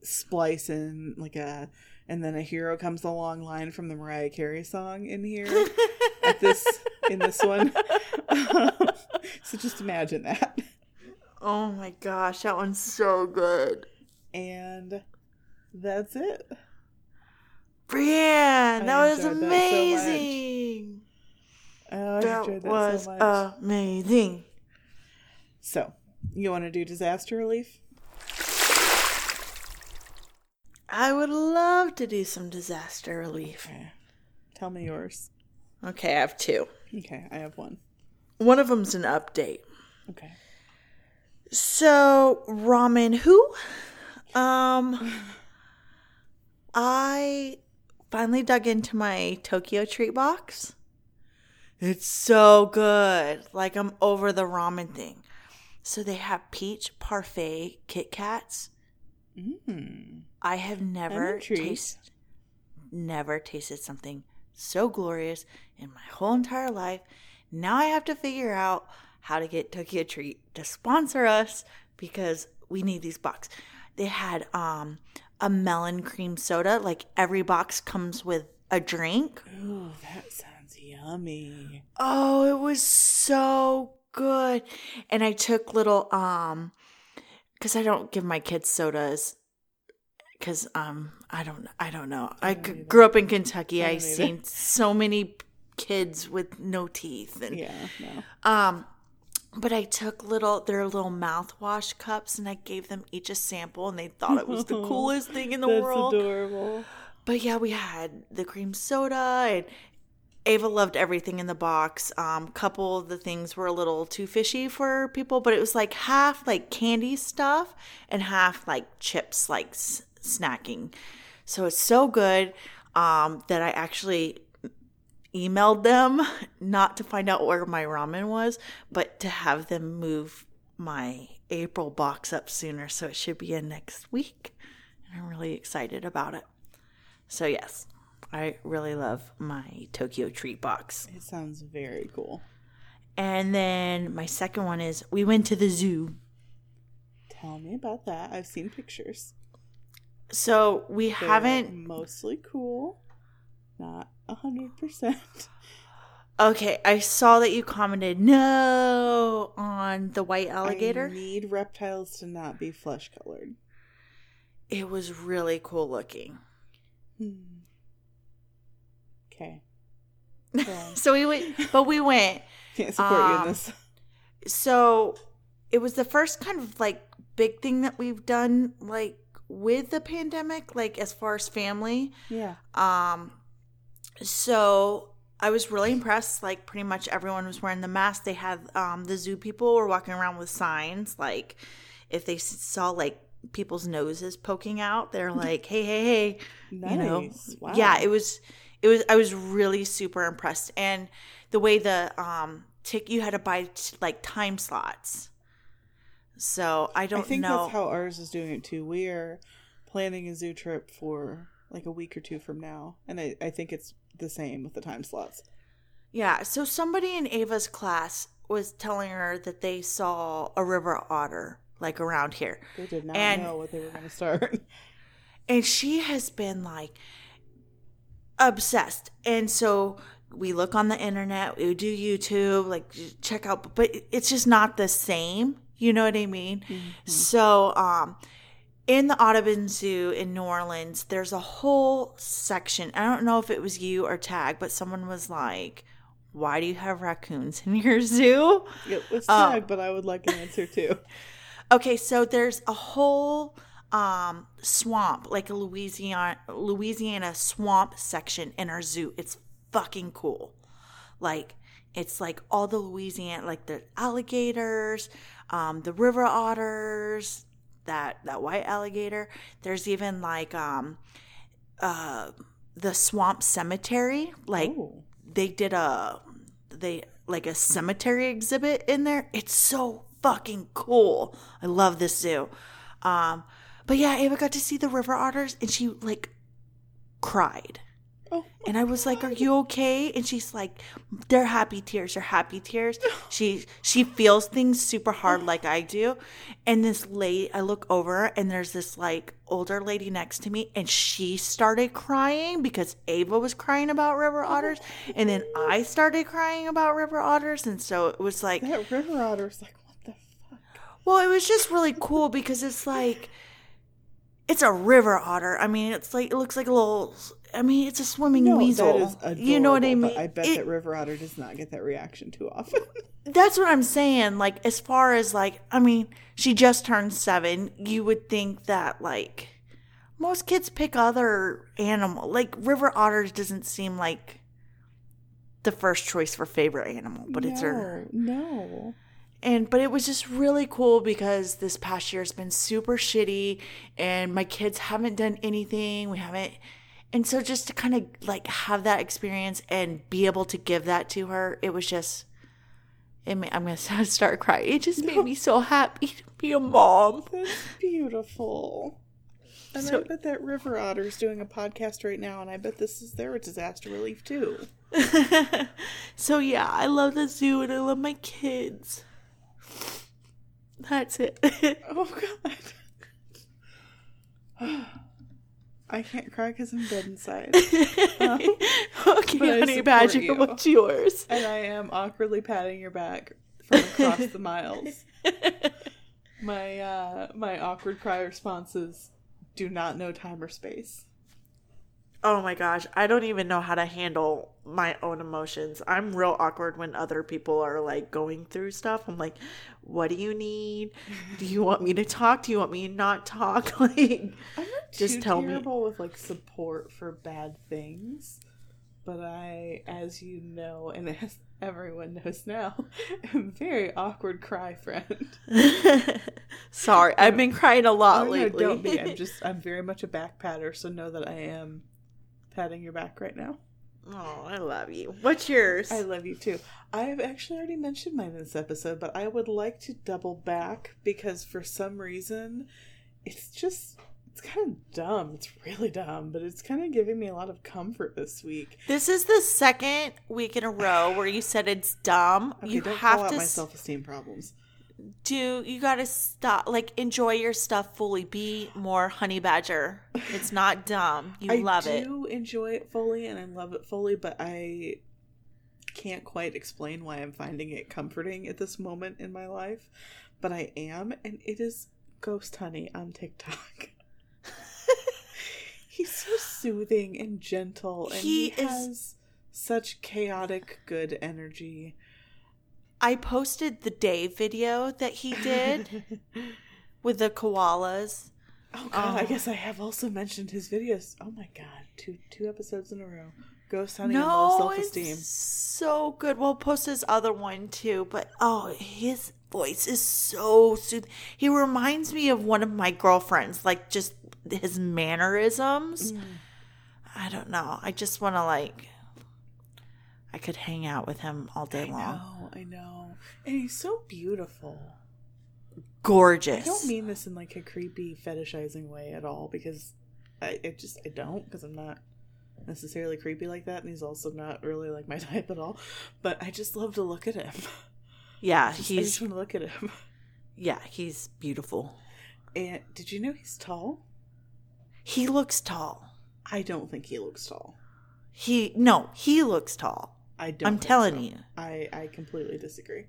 splice in like a and then a hero comes along line from the Mariah Carey song in here at this in this one. so just imagine that.
Oh my gosh, that one's so good.
And that's it.
Brienne,
I
that was
enjoyed that so much.
amazing.
Oh,
That, was
so
amazing.
so, you want to do disaster relief?
I would love to do some disaster relief.
Okay. Tell me yours.
Okay, I have two.
Okay, I have one.
One of them's an update.
Okay.
So, ramen who? Um I finally dug into my Tokyo treat box. It's so good. Like I'm over the ramen thing. So they have peach parfait Kit Kats.
Mm.
I have never tasted never tasted something so glorious in my whole entire life. Now I have to figure out how to get Tokyo Treat to sponsor us because we need these boxes. They had um a melon cream soda. Like every box comes with a drink.
Ooh, that sounds yummy.
Oh, it was so good. And I took little um cuz I don't give my kids sodas cuz um I don't I don't know. I g- grew up in Kentucky.
I
seen so many kids with no teeth and
Yeah, no.
um but I took little their little mouthwash cups and I gave them each a sample and they thought it was the coolest thing in the
That's
world.
adorable.
But yeah, we had the cream soda and Ava loved everything in the box. Um, couple of the things were a little too fishy for people, but it was like half like candy stuff and half like chips, like snacking. So it's so good um, that I actually emailed them not to find out where my ramen was, but to have them move my April box up sooner. So it should be in next week. And I'm really excited about it. So, yes, I really love my Tokyo treat box.
It sounds very cool.
And then my second one is we went to the zoo.
Tell me about that. I've seen pictures.
So we
They're
haven't.
mostly cool. Not a hundred percent.
Okay, I saw that you commented no on the white alligator.
I need reptiles to not be flesh colored.
It was really cool looking.
Hmm. Okay.
So we went, but we went.
Can't support you in
Um,
this.
So it was the first kind of like big thing that we've done like with the pandemic, like as far as family.
Yeah.
Um, so I was really impressed. Like pretty much everyone was wearing the mask. They had um, the zoo people were walking around with signs like if they saw like people's noses poking out, they're like, "Hey, hey, hey!"
Nice.
You know,
wow.
yeah. It was, it was. I was really super impressed, and the way the um tick you had to buy t- like time slots. So I
I
don't
think
know.
that's how ours is doing it too. We are planning a zoo trip for like a week or two from now, and I, I think it's the same with the time slots.
Yeah, so somebody in Ava's class was telling her that they saw a river otter like around here.
They did not
And-
know what they were going to start.
And she has been like obsessed. And so we look on the internet, we do YouTube, like check out but it's just not the same. You know what I mean? So um in the Audubon Zoo in New Orleans, there's a whole section. I don't know if it was you or Tag, but someone was like, Why do you have raccoons in your zoo?
it was
Oh.
tag, but I would like an answer too.
Okay, so there's a whole um swamp, like a Louisiana Louisiana swamp section in our zoo. It's fucking cool. Like it's like all the Louisiana like the alligators, um the river otters, that that white alligator. There's even like um uh the swamp cemetery, like
Oh.
they did a they like a cemetery exhibit in there. It's so fucking cool. I love this zoo. Um but yeah, Ava got to see the river otters and she like cried.
Oh,
And I was like, "Are you okay?" And she's like, "They're happy tears. They're happy tears." She she feels things super hard like I do. And this lady, I look over and there's this like older lady next to me, and she started crying because Ava was crying about river oh. otters, and then I started crying about river otters, and so it was like,
that river otter's like, what the fuck?
well, it was just really cool because it's like it's a river otter. I mean, it's like it looks like a little. I mean, it's a swimming
No,
weasel.
that is adorable,
you know what I mean?
I bet
It-
that river otter does not get that reaction too often.
that's what I'm saying. Like, as far as like, I mean, she just turned seven. You would think that like most kids pick other animal. Like river otters doesn't seem like the first choice for favorite animal, but it's her.
no, no.
And but it was just really cool because this past year has been super shitty and my kids haven't done anything. We haven't And so just to kind of like have that experience and be able to give that to her, it was just it made, I'm going to start crying. It just made me so happy to be a mom.
That's beautiful. And
So-
I bet that River Otter's doing a podcast right now, and I bet this is their disaster relief too.
so yeah, I love the zoo and I love my kids. That's it.
Oh God. I can't cry because I'm dead inside.
okay, honey badger,
you.
what's yours?
and I am awkwardly patting your back from across the miles. My uh my awkward cry responses do not know time or space.
Oh my gosh, I don't even know how to handle my own emotions. I'm real awkward when other people are like going through stuff. I'm like, what do you need? Do you want me to talk? Do you want me to not talk? Like,
I'm not
Just tell me.
with like support for bad things, but I, as you know, and as everyone knows now, am a very awkward cry friend.
sorry, I've been crying a lot
Oh, no,
lately.
don't be. I'm just, I'm very much a back patter, so know that I am patting your back right now.
oh, I love you. What's yours?
I love you too. I've actually already mentioned mine in this episode, but I would like to double back because for some reason, it's just. It's kind of dumb. It's really dumb, but it's kind of giving me a lot of comfort this week.
this is the second week in a row where you said it's dumb.
Okay,
you
don't
have
call out
to
my self esteem problems.
Do. You got to stop. Like enjoy your stuff fully. Be more honey badger. It's not dumb. You
I
love it.
I do enjoy it fully, and I love it fully, but I can't quite explain why I'm finding it comforting at this moment in my life. But I am, and it is Ghost Honey on TikTok. He's so soothing and gentle, and he,
He is-
has such chaotic good energy.
I posted the Dave video that he did with the koalas.
Oh god, I
Oh.
guess I have also mentioned his videos. Oh my god, two two episodes in a row. Ghost Honey and low self esteem.
so good. We'll post his other one too, but oh, his voice is so soothing. He reminds me of one of my girlfriends, like just his mannerisms.
Mm.
I don't know. I just want to like. I could hang out with him all day
I
long.
know, I know. And he's so beautiful.
Gorgeous.
I don't mean this in like a creepy fetishizing way at all because I it just I don't because I'm not necessarily creepy like that and he's also not really like my type at all. But I just love to look at him.
yeah,
Just- I
he's
just want to look at him.
yeah, he's beautiful.
And did you know he's tall?
He looks tall.
I don't think he looks tall.
He no, he looks tall.
I don't.
I'm telling
so.
you.
I I completely disagree.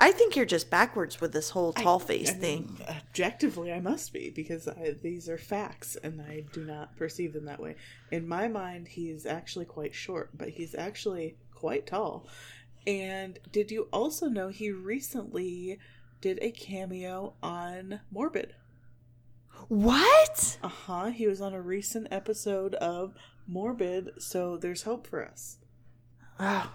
I think you're just backwards with this whole tall
I-
face
I mean,
thing.
Objectively, I must be because I, these are facts, and I do not perceive them that way. In my mind, he's actually quite short, but he's actually quite tall. And did you also know he recently did a cameo on Morbid?
What?
Uh huh. He was on a recent episode of Morbid, so there's hope for us.
Oh,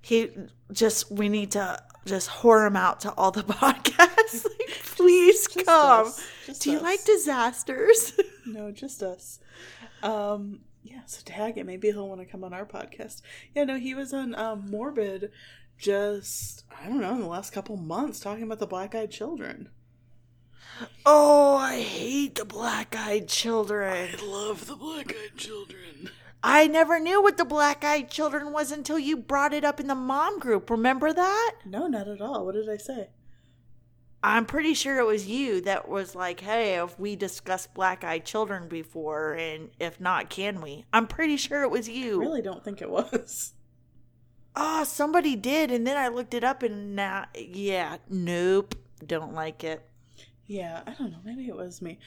he just we need to just whore him out to all the podcasts. like, please
Just
come.
us. Just
Do you
us.
like disasters?
No, just us. Um, yeah, so tag it. Maybe he'll want to come on our podcast. Yeah, no, he was on um, Morbid just, I don't know, in the last couple months talking about the black eyed children.
oh, I hate the black-eyed children.
I love the black eyed children.
I never knew what the black-eyed children was until you brought it up in the mom group. Remember that?
No, not at all. What did I say?
I'm pretty sure it was you that was like, "Hey, have we discussed black-eyed children before? And if not, can we?" I'm pretty sure it was you.
I really don't think it was.
Oh, somebody did, and then I looked it up, and now, yeah, nope, don't like it.
Yeah, I don't know. Maybe it was me.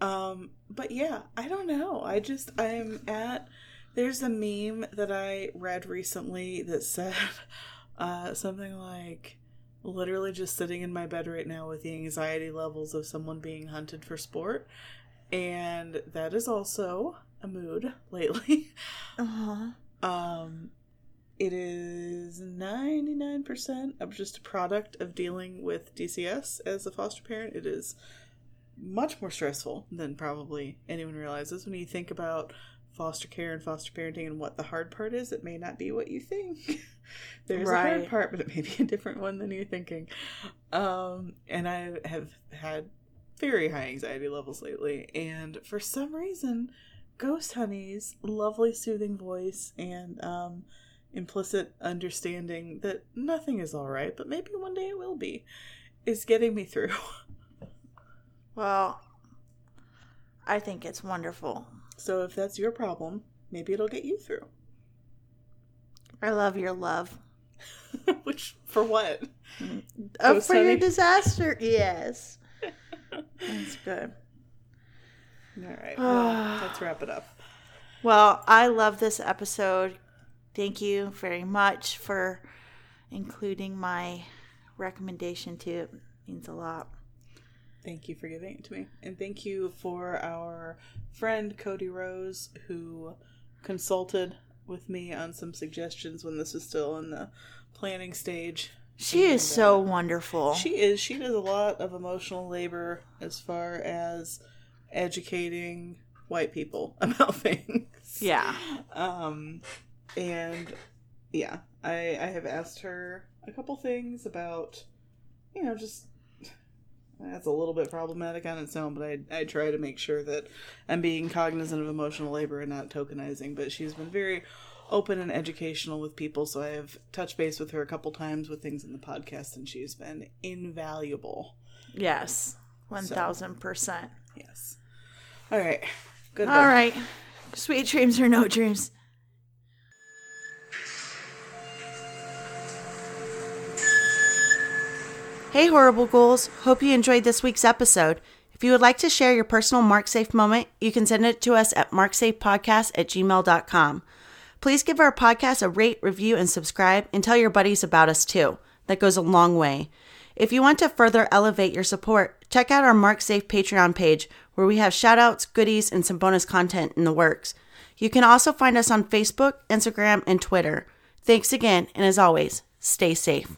Um, but yeah, I don't know. I just I'm at there's a meme that I read recently that said uh something like literally just sitting in my bed right now with the anxiety levels of someone being hunted for sport. And that is also a mood lately.
Uh-huh.
Um, it is 99% of just a product of dealing with DCS as a foster parent. It is much more stressful than probably anyone realizes when you think about foster care and foster parenting and what the hard part is, it may not be what you think. There's a
Right.
hard part, but it may be a different one than you're thinking. Um, and I have had very high anxiety levels lately, and for some reason, Ghost Honey's lovely, soothing voice and um, implicit understanding that nothing is all right, but maybe one day it will be, is getting me through.
Well, I think it's wonderful.
So if that's your problem, maybe it'll get you through.
I love your love.
Which for what?
Oh,
Ghost
for your disaster, yes. That's good.
All right, well, let's wrap it up.
Well, I love this episode. Thank you very much for including my recommendation to it. Means a lot.
Thank you for giving it to me, and thank you for our friend Cody Rose who consulted with me on some suggestions when this was still in the planning stage.
She is so
uh,
wonderful.
She is. She does a lot of emotional labor as far as educating white people about things.
yeah.
Um, and yeah, I I have asked her a couple things about, you know, just that's a little bit problematic on its own, but I I try to make sure that I'm being cognizant of emotional labor and not tokenizing. But she's been very open and educational with people, so I have touched base with her a couple times with things in the podcast, and she's been invaluable.
Yes. 1000%.
Yes. All right. Good.
All right. Sweet dreams or no dreams. Hey, Horrible Ghouls. Hope you enjoyed this week's episode. If you would like to share your personal MarkSafe moment, you can send it to us at marksafepodcast at gmail.com. Please give our podcast a rate, review, and subscribe, and tell your buddies about us too. That goes a long way. If you want to further elevate your support, check out our MarkSafe Patreon page, where we have shoutouts, goodies, and some bonus content in the works. You can also find us on Facebook, Instagram, and Twitter. Thanks again, and as always, stay safe.